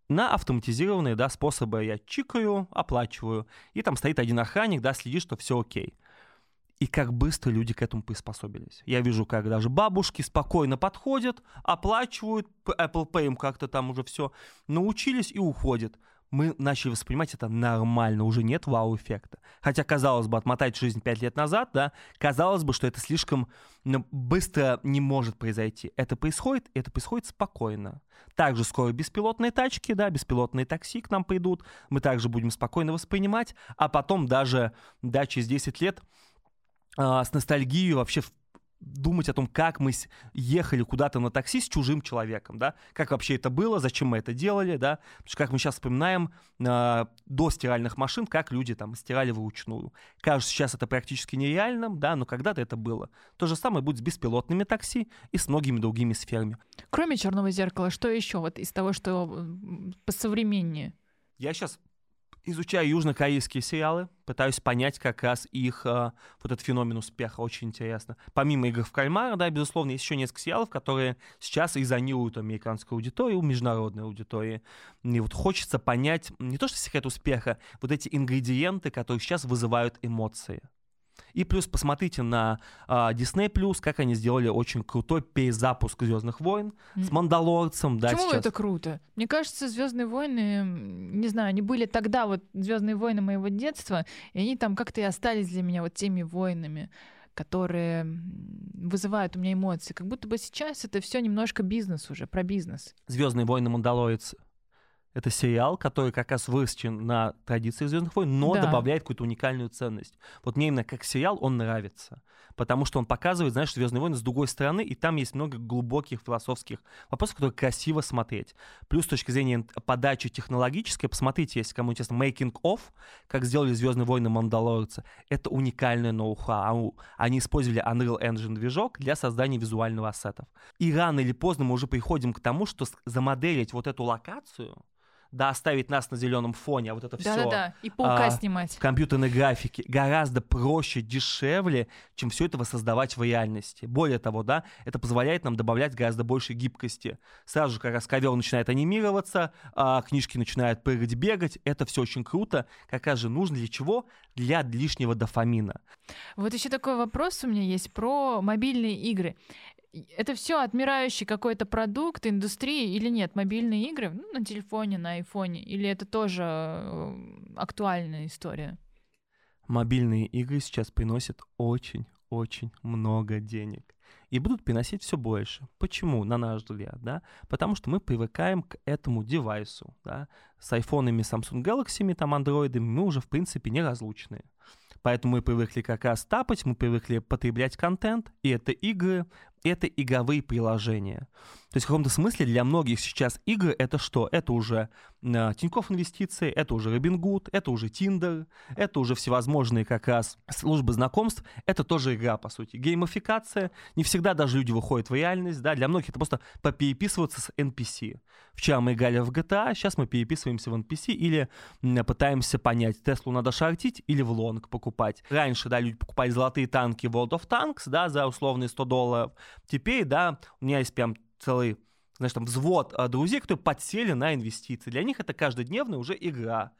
Speaker 4: на автоматизированные да, способы. Я чикаю, оплачиваю, и там стоит один охранник, да, следит, что все окей и как быстро люди к этому приспособились. Я вижу, как даже бабушки спокойно подходят, оплачивают, Apple Pay им как-то там уже все научились и уходят. Мы начали воспринимать это нормально, уже нет вау-эффекта. Хотя, казалось бы, отмотать жизнь пять лет назад, да, казалось бы, что это слишком ну, быстро не может произойти. Это происходит, и это происходит спокойно. Также скоро беспилотные тачки, да, беспилотные такси к нам придут, мы также будем спокойно воспринимать, а потом даже, да, через 10 лет а, с ностальгией вообще думать о том, как мы ехали куда-то на такси с чужим человеком, да, как вообще это было, зачем мы это делали, да, потому что как мы сейчас вспоминаем э, до стиральных машин, как люди там стирали вручную. Кажется, сейчас это практически нереальным, да, но когда-то это было. То же самое будет с беспилотными такси и с многими другими сферами.
Speaker 2: Кроме черного зеркала, что еще вот из того, что посовременнее?
Speaker 4: Я сейчас изучаю южнокорейские сериалы, пытаюсь понять как раз их э, вот этот феномен успеха, очень интересно. Помимо игр в кальмара, да, безусловно, есть еще несколько сериалов, которые сейчас резонируют американскую аудиторию, международной аудитории. И вот хочется понять не то, что секрет успеха, вот эти ингредиенты, которые сейчас вызывают эмоции. И плюс посмотрите на uh, Disney Plus, как они сделали очень крутой перезапуск Звездных войн mm. с Мандалорцем.
Speaker 2: Да, Почему сейчас... это круто? Мне кажется, Звездные войны, не знаю, они были тогда вот Звездные войны моего детства, и они там как-то и остались для меня вот теми войнами которые вызывают у меня эмоции. Как будто бы сейчас это все немножко бизнес уже, про бизнес.
Speaker 4: Звездные войны Мандалорец это сериал, который как раз выращен на традиции Звездных войн, но да. добавляет какую-то уникальную ценность. Вот мне именно как сериал он нравится, потому что он показывает, знаешь, Звездные войны с другой стороны, и там есть много глубоких философских вопросов, которые красиво смотреть. Плюс с точки зрения подачи технологической, посмотрите, если кому интересно, Making of, как сделали Звездные войны Мандалорца, это уникальное ноу-хау. Они использовали Unreal Engine движок для создания визуального ассетов. И рано или поздно мы уже приходим к тому, что замоделить вот эту локацию, да, оставить нас на зеленом фоне, а вот это все.
Speaker 2: Да-да-да, и паука а, снимать.
Speaker 4: В компьютерной графике гораздо проще, дешевле, чем все это воссоздавать в реальности. Более того, да, это позволяет нам добавлять гораздо больше гибкости. Сразу же, как раз ковер начинает анимироваться, а книжки начинают прыгать, бегать. Это все очень круто. Как раз же нужно для чего? Для лишнего дофамина.
Speaker 2: Вот еще такой вопрос у меня есть про мобильные игры это все отмирающий какой-то продукт индустрии или нет? Мобильные игры ну, на телефоне, на айфоне? Или это тоже э, актуальная история?
Speaker 4: Мобильные игры сейчас приносят очень-очень много денег. И будут приносить все больше. Почему, на наш взгляд, да? Потому что мы привыкаем к этому девайсу, да? С айфонами, Samsung Galaxy, там, андроидами мы уже, в принципе, неразлучные. Поэтому мы привыкли как раз тапать, мы привыкли потреблять контент, и это игры, это игровые приложения. То есть в каком-то смысле для многих сейчас игры это что? Это уже э, Тинькофф инвестиции, это уже Robinhood, это уже Tinder, это уже всевозможные как раз службы знакомств. Это тоже игра, по сути. Геймификация. Не всегда даже люди выходят в реальность. Да? Для многих это просто попереписываться с NPC. Вчера мы играли в GTA, сейчас мы переписываемся в NPC или пытаемся понять, Теслу надо шортить или в лонг покупать. Раньше, да, люди покупали золотые танки World of Tanks, да, за условные 100 долларов. Теперь, да, у меня есть прям целый, знаешь, там взвод а, друзей, которые подсели на инвестиции. Для них это каждодневная уже игра.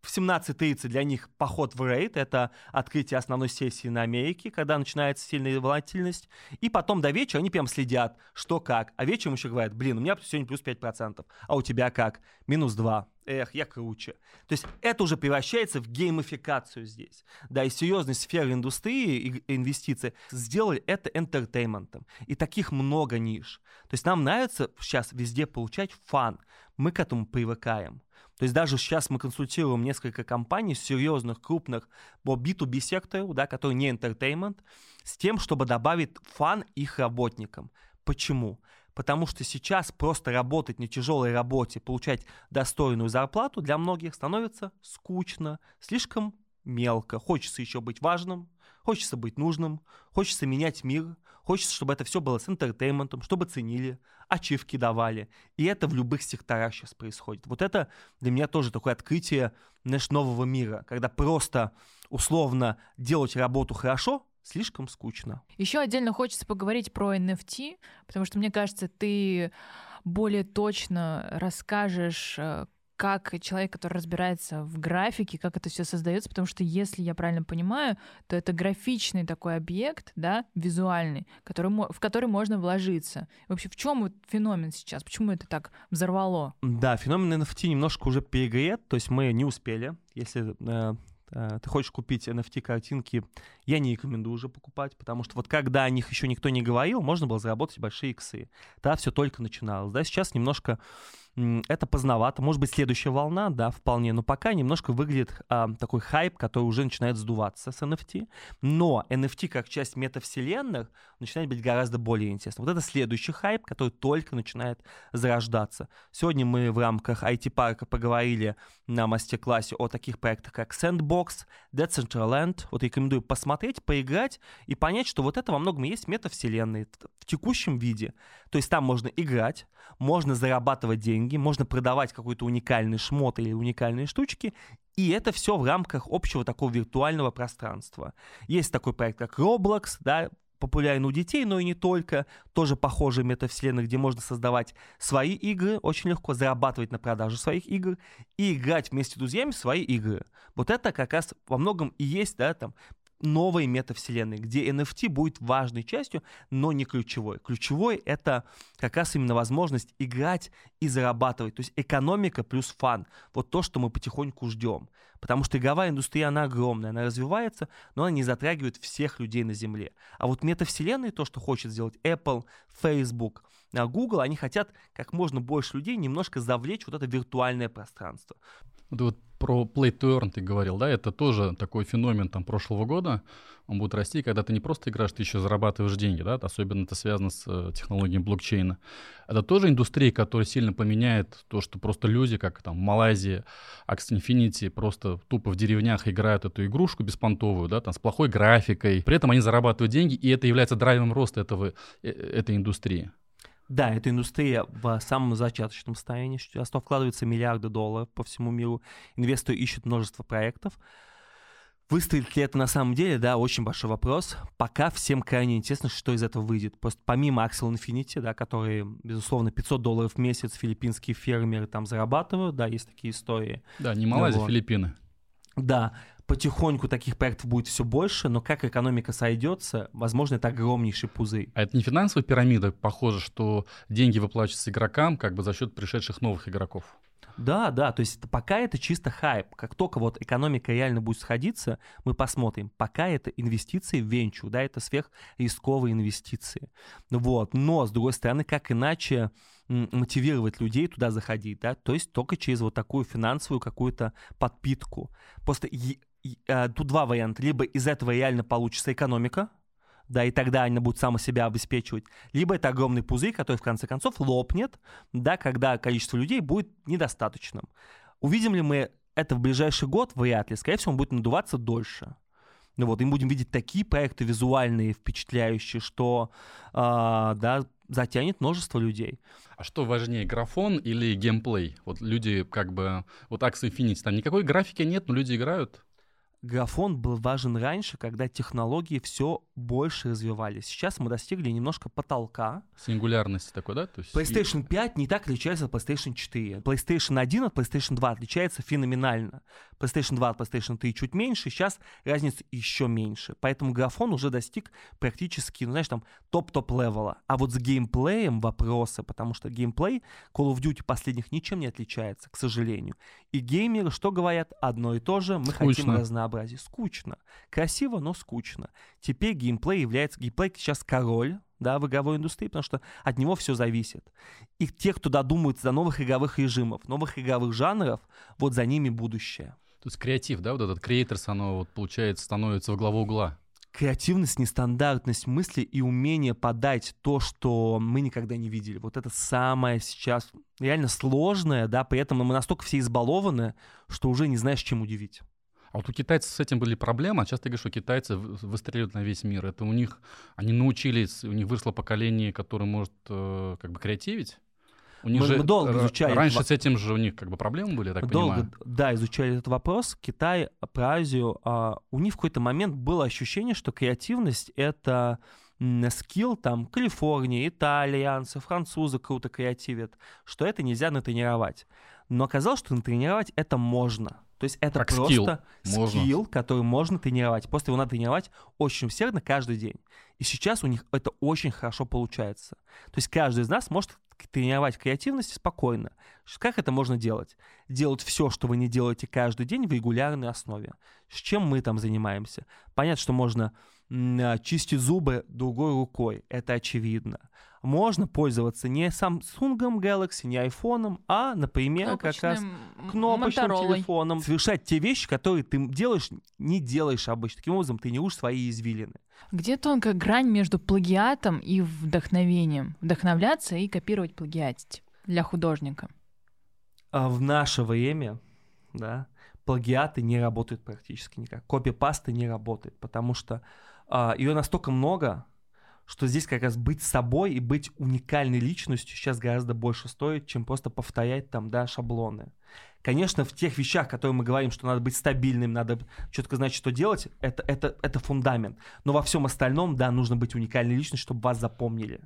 Speaker 4: в 17.30 для них поход в рейд, это открытие основной сессии на Америке, когда начинается сильная волатильность, и потом до вечера они прям следят, что как, а вечером еще говорят, блин, у меня сегодня плюс 5%, а у тебя как? Минус 2. Эх, я круче. То есть это уже превращается в геймификацию здесь. Да, и серьезные сферы индустрии и инвестиций сделали это энтертейментом. И таких много ниш. То есть нам нравится сейчас везде получать фан. Мы к этому привыкаем. То есть даже сейчас мы консультируем несколько компаний, серьезных, крупных, по B2B сектору, да, который не entertainment, с тем, чтобы добавить фан их работникам. Почему? Потому что сейчас просто работать на тяжелой работе, получать достойную зарплату для многих становится скучно, слишком мелко. Хочется еще быть важным, хочется быть нужным, хочется менять мир, хочется, чтобы это все было с интертейментом, чтобы ценили, ачивки давали. И это в любых секторах сейчас происходит. Вот это для меня тоже такое открытие знаешь, нового мира, когда просто условно делать работу хорошо, слишком скучно.
Speaker 2: Еще отдельно хочется поговорить про NFT, потому что мне кажется, ты более точно расскажешь, э, как человек, который разбирается в графике, как это все создается, потому что, если я правильно понимаю, то это графичный такой объект, да, визуальный, который, в который можно вложиться. Вообще, в чем вот феномен сейчас? Почему это так взорвало?
Speaker 4: Да, феномен NFT немножко уже перегрет, то есть мы не успели, если э, э, ты хочешь купить NFT-картинки, я не рекомендую уже покупать, потому что вот когда о них еще никто не говорил, можно было заработать большие иксы. Тогда все только начиналось. Да, сейчас немножко это поздновато. Может быть, следующая волна, да, вполне. Но пока немножко выглядит а, такой хайп, который уже начинает сдуваться с NFT. Но NFT как часть метавселенных начинает быть гораздо более интересным. Вот это следующий хайп, который только начинает зарождаться. Сегодня мы в рамках IT-парка поговорили на мастер-классе о таких проектах, как Sandbox, Decentraland. Вот рекомендую посмотреть, поиграть и понять, что вот это во многом есть метавселенные в текущем виде. То есть там можно играть, можно зарабатывать деньги, можно продавать какой-то уникальный шмот или уникальные штучки, и это все в рамках общего такого виртуального пространства. Есть такой проект, как Roblox, да, популярен у детей, но и не только. Тоже похожие метавселенные, где можно создавать свои игры, очень легко зарабатывать на продаже своих игр и играть вместе с друзьями в свои игры. Вот это как раз во многом и есть, да, там, новой метавселенной, где NFT будет важной частью, но не ключевой. Ключевой — это как раз именно возможность играть и зарабатывать. То есть экономика плюс фан. Вот то, что мы потихоньку ждем. Потому что игровая индустрия, она огромная, она развивается, но она не затрагивает всех людей на Земле. А вот метавселенные, то, что хочет сделать Apple, Facebook, а Google, они хотят как можно больше людей немножко завлечь вот это виртуальное пространство.
Speaker 3: Вот, про play to earn ты говорил, да, это тоже такой феномен там прошлого года, он будет расти, когда ты не просто играешь, ты еще зарабатываешь деньги, да, особенно это связано с э, технологией блокчейна. Это тоже индустрия, которая сильно поменяет то, что просто люди, как там в Малайзии, Axie Infinity, просто тупо в деревнях играют эту игрушку беспонтовую, да, там с плохой графикой, при этом они зарабатывают деньги, и это является драйвом роста этого, э, этой индустрии.
Speaker 4: Да, эта индустрия в самом зачаточном состоянии. Сейчас вкладываются миллиарды долларов по всему миру. Инвесторы ищут множество проектов. Выстрелит ли это на самом деле, да, очень большой вопрос. Пока всем крайне интересно, что из этого выйдет. Просто помимо Axel Infinity, да, которые, безусловно, 500 долларов в месяц филиппинские фермеры там зарабатывают, да, есть такие истории.
Speaker 3: Да, не Малайзия. Филиппины.
Speaker 4: Да, потихоньку таких проектов будет все больше, но как экономика сойдется, возможно, это огромнейший пузырь.
Speaker 3: А это не финансовая пирамида, похоже, что деньги выплачиваются игрокам как бы за счет пришедших новых игроков?
Speaker 4: Да, да, то есть пока это чисто хайп. Как только вот экономика реально будет сходиться, мы посмотрим. Пока это инвестиции в венчу, да, это сверхрисковые инвестиции. Вот, но, с другой стороны, как иначе мотивировать людей туда заходить, да, то есть только через вот такую финансовую какую-то подпитку. Просто э, тут два варианта. Либо из этого реально получится экономика, да, и тогда она будет сама себя обеспечивать. Либо это огромный пузырь, который в конце концов лопнет, да, когда количество людей будет недостаточным. Увидим ли мы это в ближайший год? Вряд ли. Скорее всего, он будет надуваться дольше. Ну вот, и мы будем видеть такие проекты визуальные, впечатляющие, что, э, да, затянет множество людей.
Speaker 3: А что важнее, графон или геймплей? Вот люди как бы... Вот Axie Infinity, там никакой графики нет, но люди играют.
Speaker 4: Графон был важен раньше, когда технологии все больше развивались. Сейчас мы достигли немножко потолка.
Speaker 3: Сингулярности такой, да? То есть
Speaker 4: PlayStation 5 не так отличается от PlayStation 4. PlayStation 1 от PlayStation 2 отличается феноменально. PlayStation 2 от PlayStation 3 чуть меньше, сейчас разница еще меньше. Поэтому графон уже достиг практически, ну знаешь, там top-top level-а. А вот с геймплеем вопросы, потому что геймплей Call of Duty последних ничем не отличается, к сожалению. И геймеры что говорят? Одно и то же. Мы хотим
Speaker 3: Скучно.
Speaker 4: Разнообразия. Скучно. Красиво, но скучно. Теперь геймплей является... Геймплей сейчас король да, в игровой индустрии, потому что от него все зависит. И те, кто додумаются до новых игровых режимов, новых игровых жанров, вот за ними будущее.
Speaker 3: То есть креатив, да, вот этот creators, оно вот получается становится во главу угла.
Speaker 4: Креативность, нестандартность мысли и умение подать то, что мы никогда не видели. Вот это самое сейчас реально сложное, да, при этом мы настолько все избалованы, что уже не знаешь, чем удивить.
Speaker 3: А вот у китайцев с этим были проблемы, а часто говорят, что китайцы выстреливают на весь мир. Это у них, они научились, у них выросло поколение, которое может э, как бы креативить. У них
Speaker 4: Мы-
Speaker 3: же
Speaker 4: мы долго изучали
Speaker 3: Раньше
Speaker 4: это.
Speaker 3: с этим же у них как бы проблемы были, я так
Speaker 4: Мы
Speaker 3: понимаю.
Speaker 4: долго, да, изучали этот вопрос. Китай, про Азию. а, у них в какой-то момент было ощущение, что креативность — это скилл, там, Калифорния, итальянцы, французы круто креативят, что это нельзя натренировать. Но оказалось, что натренировать это можно. То есть это
Speaker 3: Как
Speaker 4: просто
Speaker 3: скилл.
Speaker 4: Скилл, который можно тренировать. Просто его надо тренировать очень усердно каждый день. И сейчас у них это очень хорошо получается. То есть каждый из нас может тренировать креативность спокойно. Как это можно делать? Делать все, что вы не делаете каждый день в регулярной основе. С чем мы там занимаемся? Понятно, что можно а, чистить зубы другой рукой, это очевидно. Можно пользоваться не Samsung Galaxy, не iPhone, а, например, как раз
Speaker 2: Кнопочным Моторолой.
Speaker 4: телефоном, совершать те вещи, которые ты делаешь, не делаешь обычно. Таким образом, ты не тренируешь свои извилины.
Speaker 2: Где тонкая грань между плагиатом и вдохновением? Вдохновляться и копировать плагиатить для художника.
Speaker 4: А в наше время, да, плагиаты не работают практически никак. Копипаста не работает, потому что а, ее настолько много, что здесь как раз быть собой и быть уникальной личностью сейчас гораздо больше стоит, чем просто повторять там, да, шаблоны. Конечно, в тех вещах, которые мы говорим, что надо быть стабильным, надо четко знать, что делать, это, это, это фундамент. Но во всем остальном, да, нужно быть уникальной личностью, чтобы вас запомнили.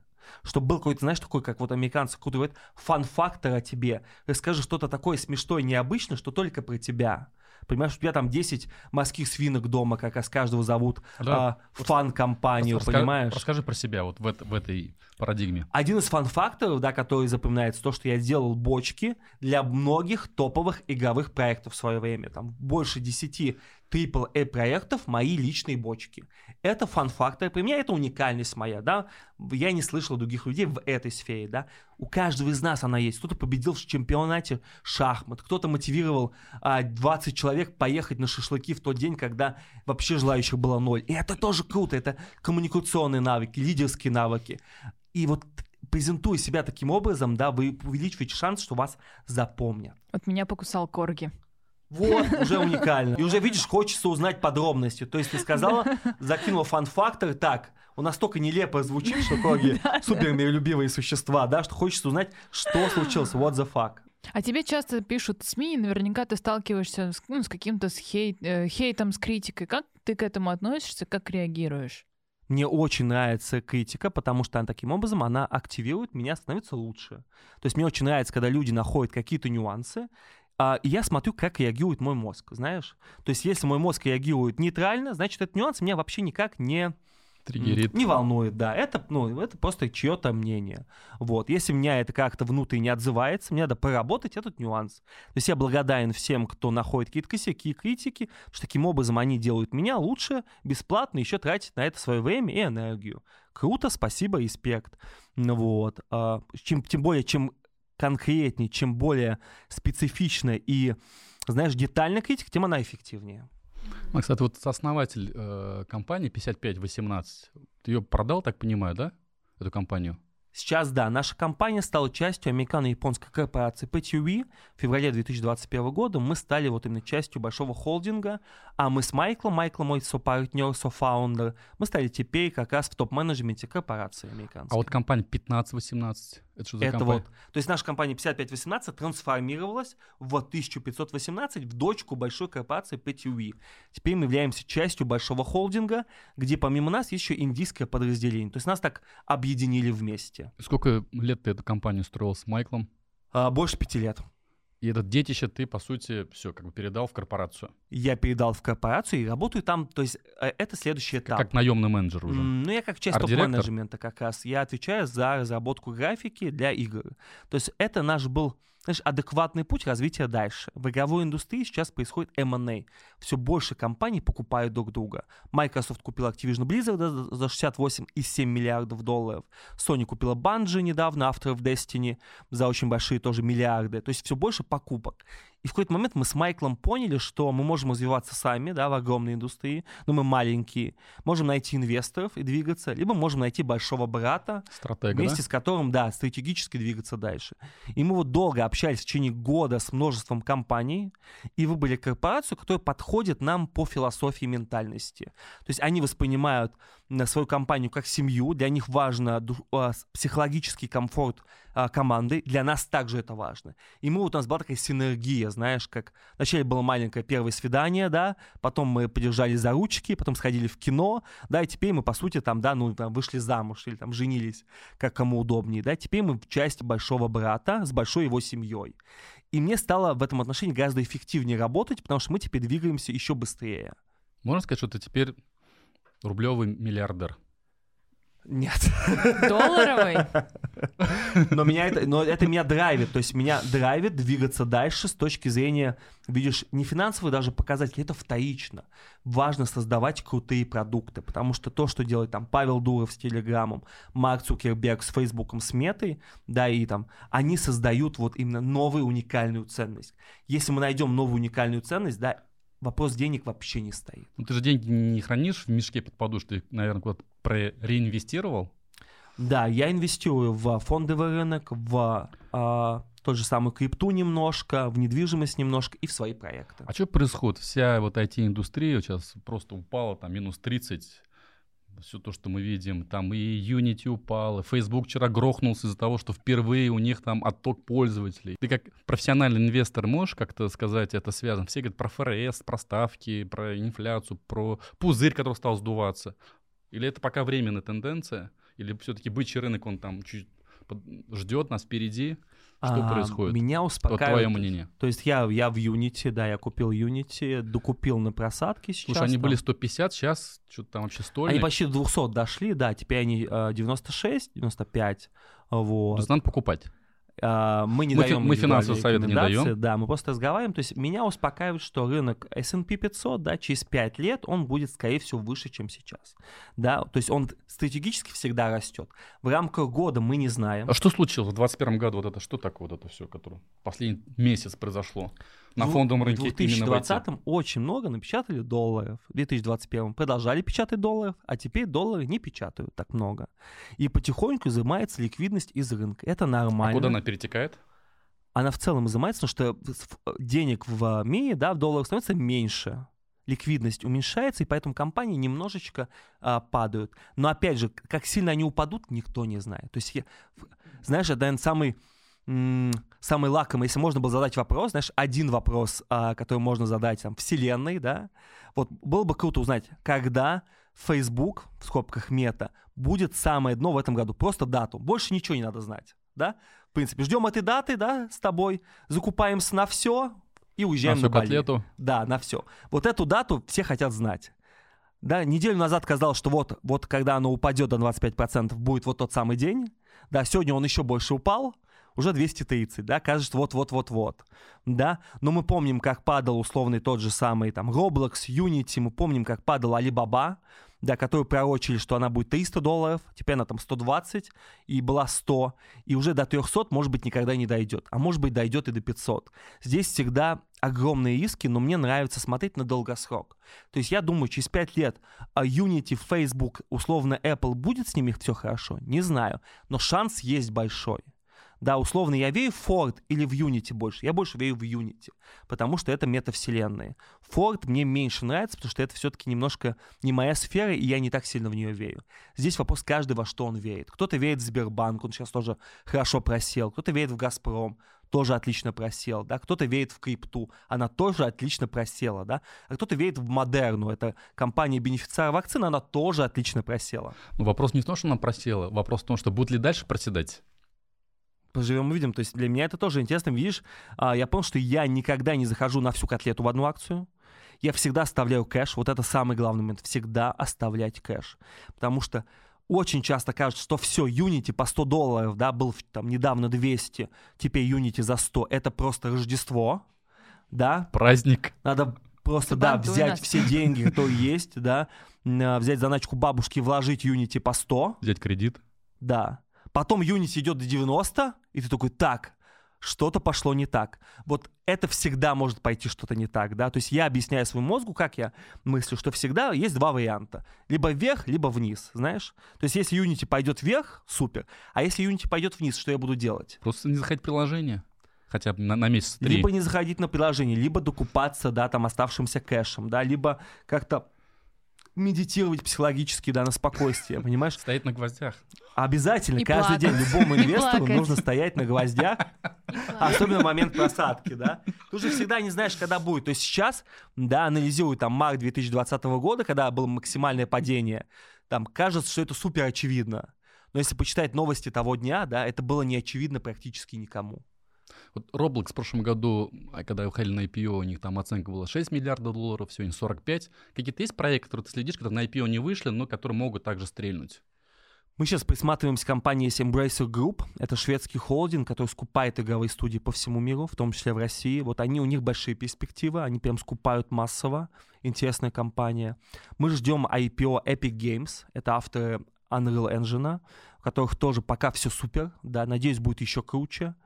Speaker 4: Чтобы был какой-то, знаешь, такой, как вот американцы, кто-то говорит, фан-фактор о тебе. Расскажи что-то такое смешное, необычное, что только про тебя. Понимаешь, у тебя там 10 морских свинок дома, как раз каждого зовут
Speaker 3: Да.
Speaker 4: а, фан-компанию, понимаешь?
Speaker 3: Расскажи про себя вот в, в этой парадигме.
Speaker 4: Один из фан-факторов, да, который запоминается, то, что я делал бочки для многих топовых игровых проектов в свое время. Там больше 10 AAA проектов мои личные бочки. Это фан-фактор. При меня это уникальность моя, да. Я не слышал других людей в этой сфере, да. У каждого из нас она есть. Кто-то победил в чемпионате шахмат, кто-то мотивировал а, 20 человек поехать на шашлыки в тот день, когда вообще желающих было ноль. И это тоже круто. Это коммуникационные навыки, лидерские навыки. И вот презентуя себя таким образом, да, вы увеличиваете шанс, что вас запомнят.
Speaker 2: Вот меня покусал корги.
Speaker 4: Вот, уже уникально. И уже, видишь, хочется узнать подробности. То есть ты сказала, закинула фан-фактор, так, он настолько нелепо звучит, что коги супер миролюбивые существа, да, что хочется узнать, что случилось, what the fuck.
Speaker 2: А тебе часто пишут СМИ, и наверняка ты сталкиваешься с, ну, с каким-то с хейт, э, хейтом, с критикой. Как ты к этому относишься, как реагируешь?
Speaker 4: Мне очень нравится критика, потому что она, таким образом она активирует меня становиться лучше. То есть мне очень нравится, когда люди находят какие-то нюансы, а, и я смотрю, как реагирует мой мозг, знаешь? То есть если мой мозг реагирует нейтрально, значит, этот нюанс меня вообще никак не,
Speaker 3: Триггерит.
Speaker 4: не волнует, да. Это, ну, это просто чье-то мнение. Вот. Если меня это как-то внутренне отзывается, мне надо поработать этот нюанс. То есть я благодарен всем, кто находит какие-то косяки, критики, потому что таким образом они делают меня лучше, бесплатно, еще тратить на это свое время и энергию. Круто, спасибо, респект. Ну Вот. А, Чем, тем более, чем конкретнее, чем более специфично и, знаешь, детальная критика, тем она эффективнее.
Speaker 3: А, кстати, вот основатель э, компании 5518, ты ее продал, так понимаю, да? Эту компанию?
Speaker 4: Сейчас, да, наша компания стала частью американо-японской корпорации PTV. В феврале 2021 года мы стали вот именно частью большого холдинга, а мы с Майклом, Майкл мой сопартнер, софаундер, мы стали теперь как раз в топ-менеджменте корпорации американской.
Speaker 3: А вот компания 1518, Это что за
Speaker 4: Это
Speaker 3: компания?
Speaker 4: вот, то есть наша компания 5518 трансформировалась в 1518 в дочку большой корпорации PTV. Теперь мы являемся частью большого холдинга, где помимо нас есть еще индийское подразделение. То есть нас так объединили вместе.
Speaker 3: Сколько лет ты эту компанию строил с Майклом?
Speaker 4: А, больше пяти лет.
Speaker 3: И это детище ты, по сути, все как бы передал в корпорацию.
Speaker 4: Я передал в корпорацию и работаю там. То есть э, это следующий этап.
Speaker 3: Как наемный менеджер уже.
Speaker 4: Ну, я как часть топ-менеджмента как раз. Я отвечаю за разработку графики для игр. То есть это наш был знаешь, адекватный путь развития дальше. В игровой индустрии сейчас происходит M&A. Все больше компаний покупают друг друга. Microsoft купил Activision Blizzard за- за 68,7 миллиардов долларов. Sony купила Bungie недавно, авторов Destiny, за очень большие тоже миллиарды. То есть все больше покупок. И в какой-то момент мы с Майклом поняли, что мы можем развиваться сами, да, в огромной индустрии, но мы маленькие. Можем найти инвесторов и двигаться, либо можем найти большого брата,
Speaker 3: Стратега,
Speaker 4: вместе
Speaker 3: да?
Speaker 4: с которым, да, стратегически двигаться дальше. И мы вот долго общались в течение года с множеством компаний и выбрали корпорацию, которая подходит нам по философии ментальности. То есть они воспринимают свою компанию как семью, для них важно а, психологический комфорт а, команды, для нас также это важно. И мы вот у нас была такая синергия, знаешь, как вначале было маленькое первое свидание, да, потом мы подержали за ручки, потом сходили в кино, да, и теперь мы, по сути, там, да, ну, там, вышли замуж или там женились, как кому удобнее, да, теперь мы в части большого брата с большой его семьей. И мне стало в этом отношении гораздо эффективнее работать, потому что мы теперь двигаемся еще быстрее.
Speaker 3: Можно сказать, что ты теперь рублевый миллиардер?
Speaker 4: Нет.
Speaker 2: Долларовый?
Speaker 4: Но меня это, но это меня драйвит, то есть меня драйвит двигаться дальше с точки зрения, видишь, не финансовые даже показатели, это вторично. Важно создавать крутые продукты, потому что то, что делает там Павел Дуров с Телеграмом, Марк Цукерберг с Фейсбуком, с Метой, да, и там, они создают вот именно новую уникальную ценность. Если мы найдем новую уникальную ценность, да, вопрос денег вообще не стоит.
Speaker 3: Ну, ты же деньги не хранишь в мешке под подушкой, ты, наверное, куда-то про- реинвестировал.
Speaker 4: Да, я инвестирую в фондовый рынок, в а, тот же самый крипту немножко, в недвижимость немножко и в свои проекты.
Speaker 3: А что происходит? Вся вот IT-индустрия сейчас просто упала, там, минус 30. Все то, что мы видим, там и Unity упал, и Facebook вчера грохнулся из-за того, что впервые у них там отток пользователей. Ты как профессиональный инвестор можешь как-то сказать, это связано? Все говорят про ФРС, про ставки, про инфляцию, про пузырь, который стал сдуваться. Или это пока временная тенденция? Или все-таки бычий рынок, он там чуть ждет нас впереди? Что
Speaker 4: А,
Speaker 3: происходит?
Speaker 4: Меня успокаивает.
Speaker 3: твое мнение.
Speaker 4: То есть я, я в Unity, да, я купил Unity, докупил на просадке сейчас.
Speaker 3: Слушай, они
Speaker 4: там.
Speaker 3: были 150, сейчас что-то там вообще стольник.
Speaker 4: Они почти до 200 дошли, да, теперь они э, 96, 95, вот.
Speaker 3: То есть надо покупать.
Speaker 4: А, мы не
Speaker 3: Мы
Speaker 4: даем
Speaker 3: мы финансовые советы не даем.
Speaker 4: Да, мы просто разговариваем. То есть меня успокаивает, что рынок S&P 500, да, через 5 лет он будет, скорее всего, выше, чем сейчас. Да, то есть он стратегически всегда растет. В рамках года мы не знаем.
Speaker 3: А что случилось в 2021 году? Вот это что такое вот это все, которое последний месяц произошло на
Speaker 4: В-
Speaker 3: фондовом рынке в
Speaker 4: 2020
Speaker 3: IT?
Speaker 4: очень много напечатали долларов. В 2021 продолжали печатать долларов, а теперь доллары не печатают так много. И потихоньку изымается ликвидность из рынка. Это
Speaker 3: А
Speaker 4: нормально.
Speaker 3: куда она перетекает?
Speaker 4: Она в целом изымается, потому что в- денег в мире, да, в долларах становится меньше. Ликвидность уменьшается, и поэтому компании немножечко а, падают. Но опять же, как сильно они упадут, никто не знает. То есть, я- знаешь, наверное, самый м, самый лакомый, если можно было задать вопрос, знаешь, один вопрос, а, который можно задать там вселенной, да, вот было бы круто узнать, когда Facebook, в скобках мета, будет самое дно в этом году, просто дату, больше ничего не надо знать, да, в принципе, ждем этой даты, да, с тобой, закупаемся на все и
Speaker 3: На
Speaker 4: уезжаем на,
Speaker 3: всю
Speaker 4: Бали.
Speaker 3: котлету?
Speaker 4: Да, на все. Вот эту дату все хотят знать. Да, неделю назад казалось, что вот, вот когда оно упадет до 25%, будет вот тот самый день. Да, сегодня он еще больше упал, уже 230, да, кажется, вот-вот-вот-вот, да, но мы помним, как падал условный тот же самый там Roblox, Unity, мы помним, как падал Alibaba, да, которые пророчили, что она будет 300 долларов, теперь она там 120, и была 100, и уже до 300, может быть, никогда не дойдет, а может быть, дойдет и до 500. Здесь всегда огромные риски, но мне нравится смотреть на долгосрок. То есть я думаю, через 5 лет а, Unity, Facebook, условно Apple, будет с ними все хорошо? Не знаю, но шанс есть большой. Да, условно, я верю в Ford или в Unity больше. Я больше верю в Unity, потому что это метавселенные. Ford мне меньше нравится, потому что это все-таки немножко не моя сфера, и я не так сильно в нее верю. Здесь вопрос каждый, во что он верит. Кто-то верит в Сбербанк, он сейчас тоже хорошо просел. Кто-то верит в Газпром, тоже отлично просел, да, кто-то верит в крипту, она тоже отлично просела, да, а кто-то верит в Модерну, это компания бенефициара вакцины, она тоже отлично просела.
Speaker 3: Но вопрос не в том, что она просела, вопрос в том, что будет ли дальше проседать
Speaker 4: поживем увидим. То есть для меня это тоже интересно. Видишь, а, я понял, что я никогда не захожу на всю котлету в одну акцию. Я всегда оставляю кэш. Вот это самый главный момент. Всегда оставлять кэш. Потому что очень часто кажется, что все, Unity по 100 долларов, да, был там недавно 200, теперь Unity за 100. Это просто Рождество, да.
Speaker 3: Праздник.
Speaker 4: Надо просто, да, взять нас. все деньги, кто есть, да, а, взять заначку бабушки, вложить Unity по 100.
Speaker 3: Взять кредит.
Speaker 4: Да. Потом Unity идет до 90, и ты такой, так, что-то пошло не так. Вот это всегда может пойти что-то не так, да. То есть я объясняю своему мозгу, как я мыслю, что всегда есть два варианта. Либо вверх, либо вниз, знаешь. То есть если Unity пойдет вверх, супер. А если Unity пойдет вниз, что я буду делать?
Speaker 3: Просто не заходить в приложение. Хотя бы на, на месяц три.
Speaker 4: Либо не заходить на приложение, либо докупаться, да, там оставшимся кэшем, да, либо как-то медитировать психологически, да, на спокойствие, понимаешь?
Speaker 3: Стоять на гвоздях.
Speaker 4: Обязательно, и каждый плакать. день любому инвестору нужно стоять на гвоздях, особенно в момент просадки, да. Ты же всегда не знаешь, когда будет. То есть сейчас, да, анализируя там март 2020 года, когда было максимальное падение, там кажется, что это супер очевидно. Но если почитать новости того дня, да, это было не очевидно практически никому.
Speaker 3: Вот Roblox в прошлом году, а когда уходили на IPO, у них там оценка была 6 миллиардов долларов, сегодня 45. Какие-то есть проекты, которые ты следишь, которые на IPO не вышли, но которые могут также стрельнуть?
Speaker 4: Мы сейчас присматриваемся к компании Embracer Group. Это шведский холдинг, который скупает игровые студии по всему миру, в том числе в России. Вот они, у них большие перспективы, они прям скупают массово. Интересная компания. Мы ждем IPO Epic Games. Это авторы Unreal Engine, у которых тоже пока все супер. Да, надеюсь, будет еще круче.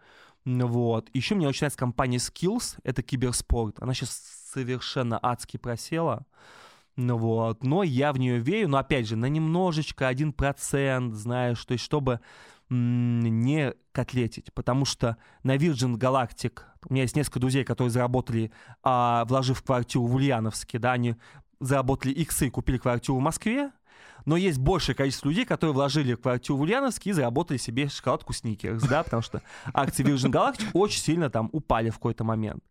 Speaker 4: Вот. Еще мне очень нравится компания Skills, это киберспорт. Она сейчас совершенно адски просела. Ну вот, но я в нее верю, но опять же, на немножечко, один процент, знаешь, то есть чтобы не котлетить, потому что на Virgin Galactic у меня есть несколько друзей, которые заработали, а, вложив квартиру в Ульяновске, да, они заработали иксы и купили квартиру в Москве, но есть большее количество людей, которые вложили в квартиру в Ульяновске и заработали себе шоколадку Сникерс, да, потому что акции Virgin Galactic очень сильно там упали в какой-то момент.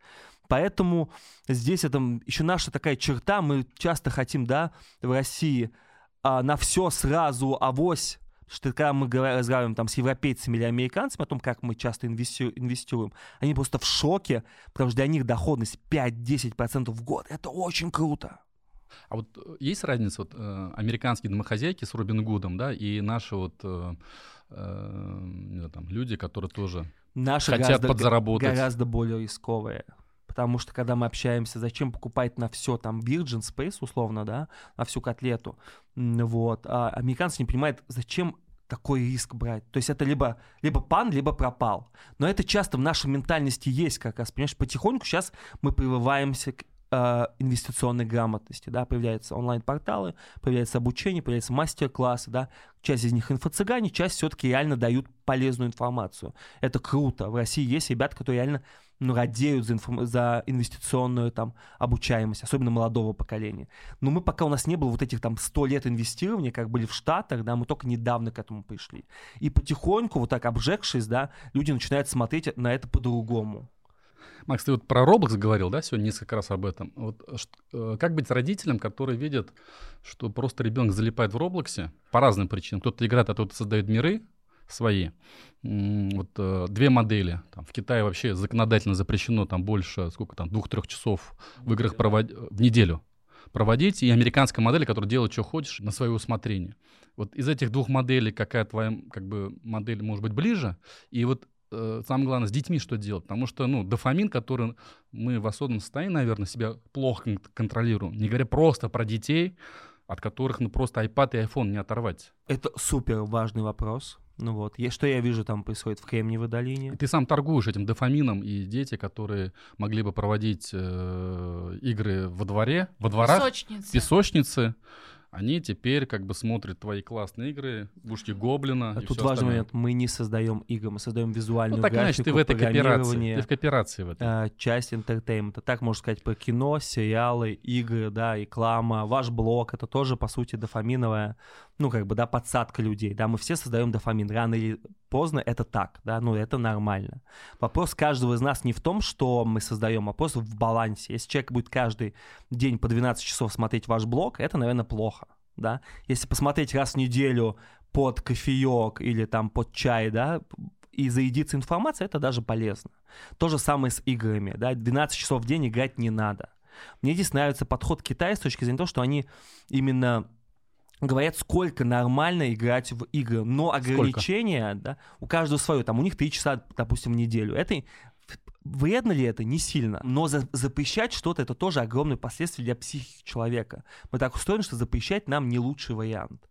Speaker 4: Поэтому здесь это еще наша такая черта, мы часто хотим, да, в России а, на все сразу авось, что когда мы разговариваем там с европейцами или американцами о том, как мы часто инвестируем, они просто в шоке, потому что для них доходность 5-10% в год. Это очень круто.
Speaker 3: А вот э, есть разница, вот э, американские домохозяйки с Робин Гудом, да, и наши вот э, э, там, люди, которые тоже наши хотят гораздо, подзаработать.
Speaker 4: гораздо более рисковые. Потому что когда мы общаемся, зачем покупать на все там Virgin Space, условно, да, на всю котлету, вот, а американцы не понимают, зачем такой риск брать. То есть это либо, либо пан, либо пропал. Но это часто в нашей ментальности есть как раз. Понимаешь, потихоньку сейчас мы прививаемся к э, инвестиционной грамотности, да, появляются онлайн-порталы, появляется обучение, появляются мастер-классы, да, часть из них инфо-цыгане, часть все-таки реально дают полезную информацию. Это круто. В России есть ребята, которые реально ну, радеют за, информ... за инвестиционную там обучаемость, особенно молодого поколения. Но мы пока у нас не было вот этих там 100 лет инвестирования, как были в Штатах, да, мы только недавно к этому пришли. И потихоньку, вот так обжегшись, да, люди начинают смотреть на это по-другому.
Speaker 3: Макс, ты вот про Roblox говорил, да, сегодня несколько раз об этом. Вот, э, как быть родителем, который видит, что просто ребенок залипает в Роблоксе по разным причинам. Кто-то играет, а кто-то создает миры свои. Вот э, две модели. Там, в Китае вообще законодательно запрещено там больше, сколько там, двух-трех часов в играх проводить в неделю проводить, и американская модель, которая делает, что хочешь, на свое усмотрение. Вот из этих двух моделей какая твоя как бы, модель может быть ближе? И вот э, самое главное, с детьми что делать. Потому что, ну, дофамин, который мы в осознанном состоянии, наверное, себя плохо контролируем, не говоря просто про детей, от которых, ну, просто iPad и iPhone не оторвать.
Speaker 4: Это супер важный вопрос. Ну вот, я, что я вижу там происходит в Кремниевой долине.
Speaker 3: Ты сам торгуешь этим дофамином, и дети, которые могли бы проводить э, игры во дворе, во дворах,
Speaker 2: песочницы,
Speaker 3: песочницы они теперь как бы смотрят твои классные игры, Бушки Гоблина.
Speaker 4: А тут важный
Speaker 3: остальное.
Speaker 4: момент. Мы не создаем игры, мы создаем визуальную
Speaker 3: Ну так
Speaker 4: графику,
Speaker 3: ты в этой кооперации. Ты в кооперации в этой.
Speaker 4: э, часть entertainment-а. Так можно сказать про кино, сериалы, игры, да, реклама. Ваш блог — это тоже, по сути, дофаминовая, ну, как бы, да, подсадка людей. Да, мы все создаем дофамин. Рано или поздно это так, да, ну, это нормально. Вопрос каждого из нас не в том, что мы создаем, а вопрос в балансе. Если человек будет каждый день по 12 часов смотреть ваш блог, это, наверное, плохо, да. Если посмотреть раз в неделю под кофеек или там под чай, да, и заедиться информацией, это даже полезно. То же самое с играми, да, 12 часов в день играть не надо. Мне здесь нравится подход Китая с точки зрения того, что они именно говорят, сколько нормально играть в игры, но ограничения, да, у каждого свое, там у них 3 часа, допустим, в неделю. Это Вредно ли это? Не сильно. Но за- запрещать что-то это тоже огромные последствия для психики человека. Мы так устроены, что запрещать нам не лучший вариант.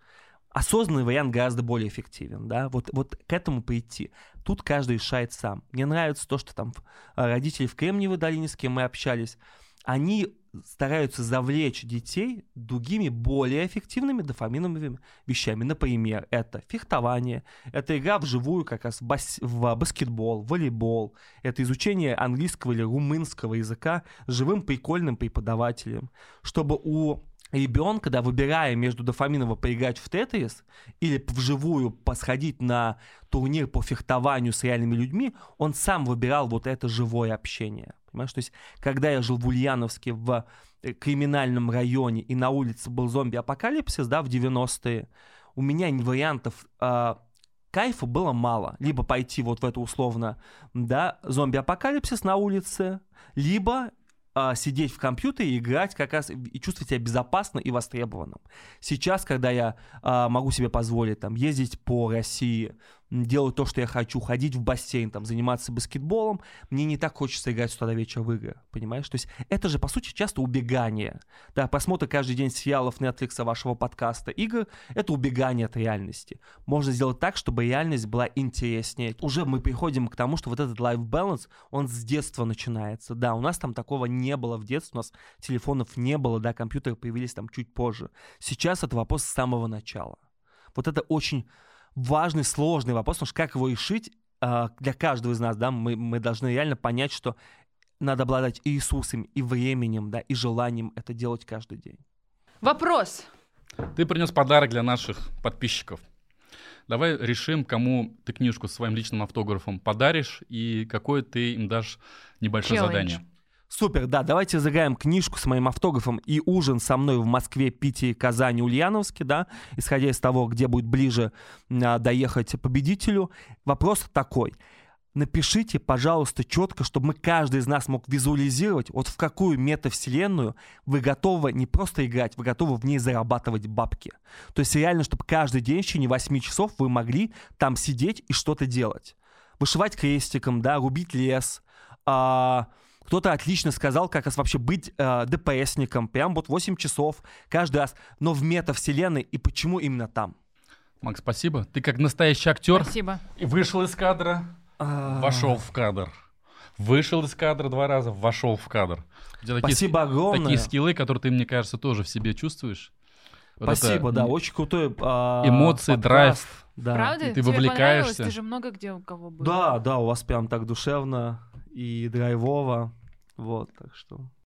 Speaker 4: Осознанный вариант гораздо более эффективен, да, вот, вот к этому прийти. Тут каждый решает сам. Мне нравится то, что там э, родители в Кремниевой долине, с кем мы общались, они стараются завлечь детей другими более эффективными дофаминовыми вещами. Например, это фехтование, это игра вживую как раз в, бас- в баскетбол, волейбол, это изучение английского или румынского языка живым прикольным преподавателем, чтобы у ребенка, да, выбирая между дофаминово поиграть в Тетрис или вживую посходить на турнир по фехтованию с реальными людьми, он сам выбирал вот это живое общение. Понимаешь, то есть, когда я жил в Ульяновске в э, криминальном районе и на улице был зомби-апокалипсис, да, в 90-е, у меня вариантов а, кайфа было мало. Либо пойти вот в это условно, да, зомби-апокалипсис на улице, либо а, сидеть в компьютере и играть как раз и чувствовать себя безопасно и востребованным. Сейчас, когда я а, могу себе позволить там ездить по России, делать то, что я хочу, ходить в бассейн, там, заниматься баскетболом, мне не так хочется играть с утра до вечера в игры, понимаешь? То есть это же, по сути, часто убегание. Да, просмотр каждый день сериалов Netflix, вашего подкаста, игр — это убегание от реальности. Можно сделать так, чтобы реальность была интереснее. Уже мы приходим к тому, что вот этот life balance, он с детства начинается. Да, у нас там такого не было в детстве, у нас телефонов не было, да, компьютеры появились там чуть позже. Сейчас это вопрос с самого начала. Вот это очень важный, сложный вопрос, потому что как его решить а, для каждого из нас, да, мы, мы должны реально понять, что надо обладать и ресурсами, и временем, да, и желанием это делать каждый день.
Speaker 2: Вопрос.
Speaker 3: Ты принес подарок для наших подписчиков. Давай решим, кому ты книжку с своим личным автографом подаришь и какое ты им дашь небольшое
Speaker 2: Челлендж.
Speaker 3: задание.
Speaker 4: Супер, да, давайте загаем книжку с моим автографом и ужин со мной в Москве, Питере, Казани, Ульяновске, да, исходя из того, где будет ближе а, доехать победителю. Вопрос такой. Напишите, пожалуйста, четко, чтобы мы каждый из нас мог визуализировать, вот в какую метавселенную вы готовы не просто играть, вы готовы в ней зарабатывать бабки. То есть реально, чтобы каждый день в течение 8 часов вы могли там сидеть и что-то делать. Вышивать крестиком, да, рубить лес, а, кто-то отлично сказал, как раз вообще быть э, ДПСником, прям вот 8 часов каждый раз, но в метавселенной, и почему именно там?
Speaker 3: Макс, спасибо. Ты как настоящий актер
Speaker 2: Спасибо.
Speaker 3: и вышел из кадра,
Speaker 4: А,
Speaker 3: вошел в кадр. Вышел из кадра два раза, вошел в кадр. Такие,
Speaker 4: Спасибо
Speaker 3: ски-
Speaker 4: огромное.
Speaker 3: такие скиллы, которые ты, мне кажется, тоже в себе чувствуешь. Вот это
Speaker 4: Спасибо, да,
Speaker 3: м-
Speaker 4: очень крутой а,
Speaker 3: Эмоции,
Speaker 4: подкаст.
Speaker 3: драйв.
Speaker 4: Да.
Speaker 2: Правда?
Speaker 3: И ты
Speaker 2: Тебе
Speaker 3: вовлекаешься.
Speaker 2: Ты же много где у кого был.
Speaker 4: Да, да, у вас прям так душевно и драйвово. Вот, так что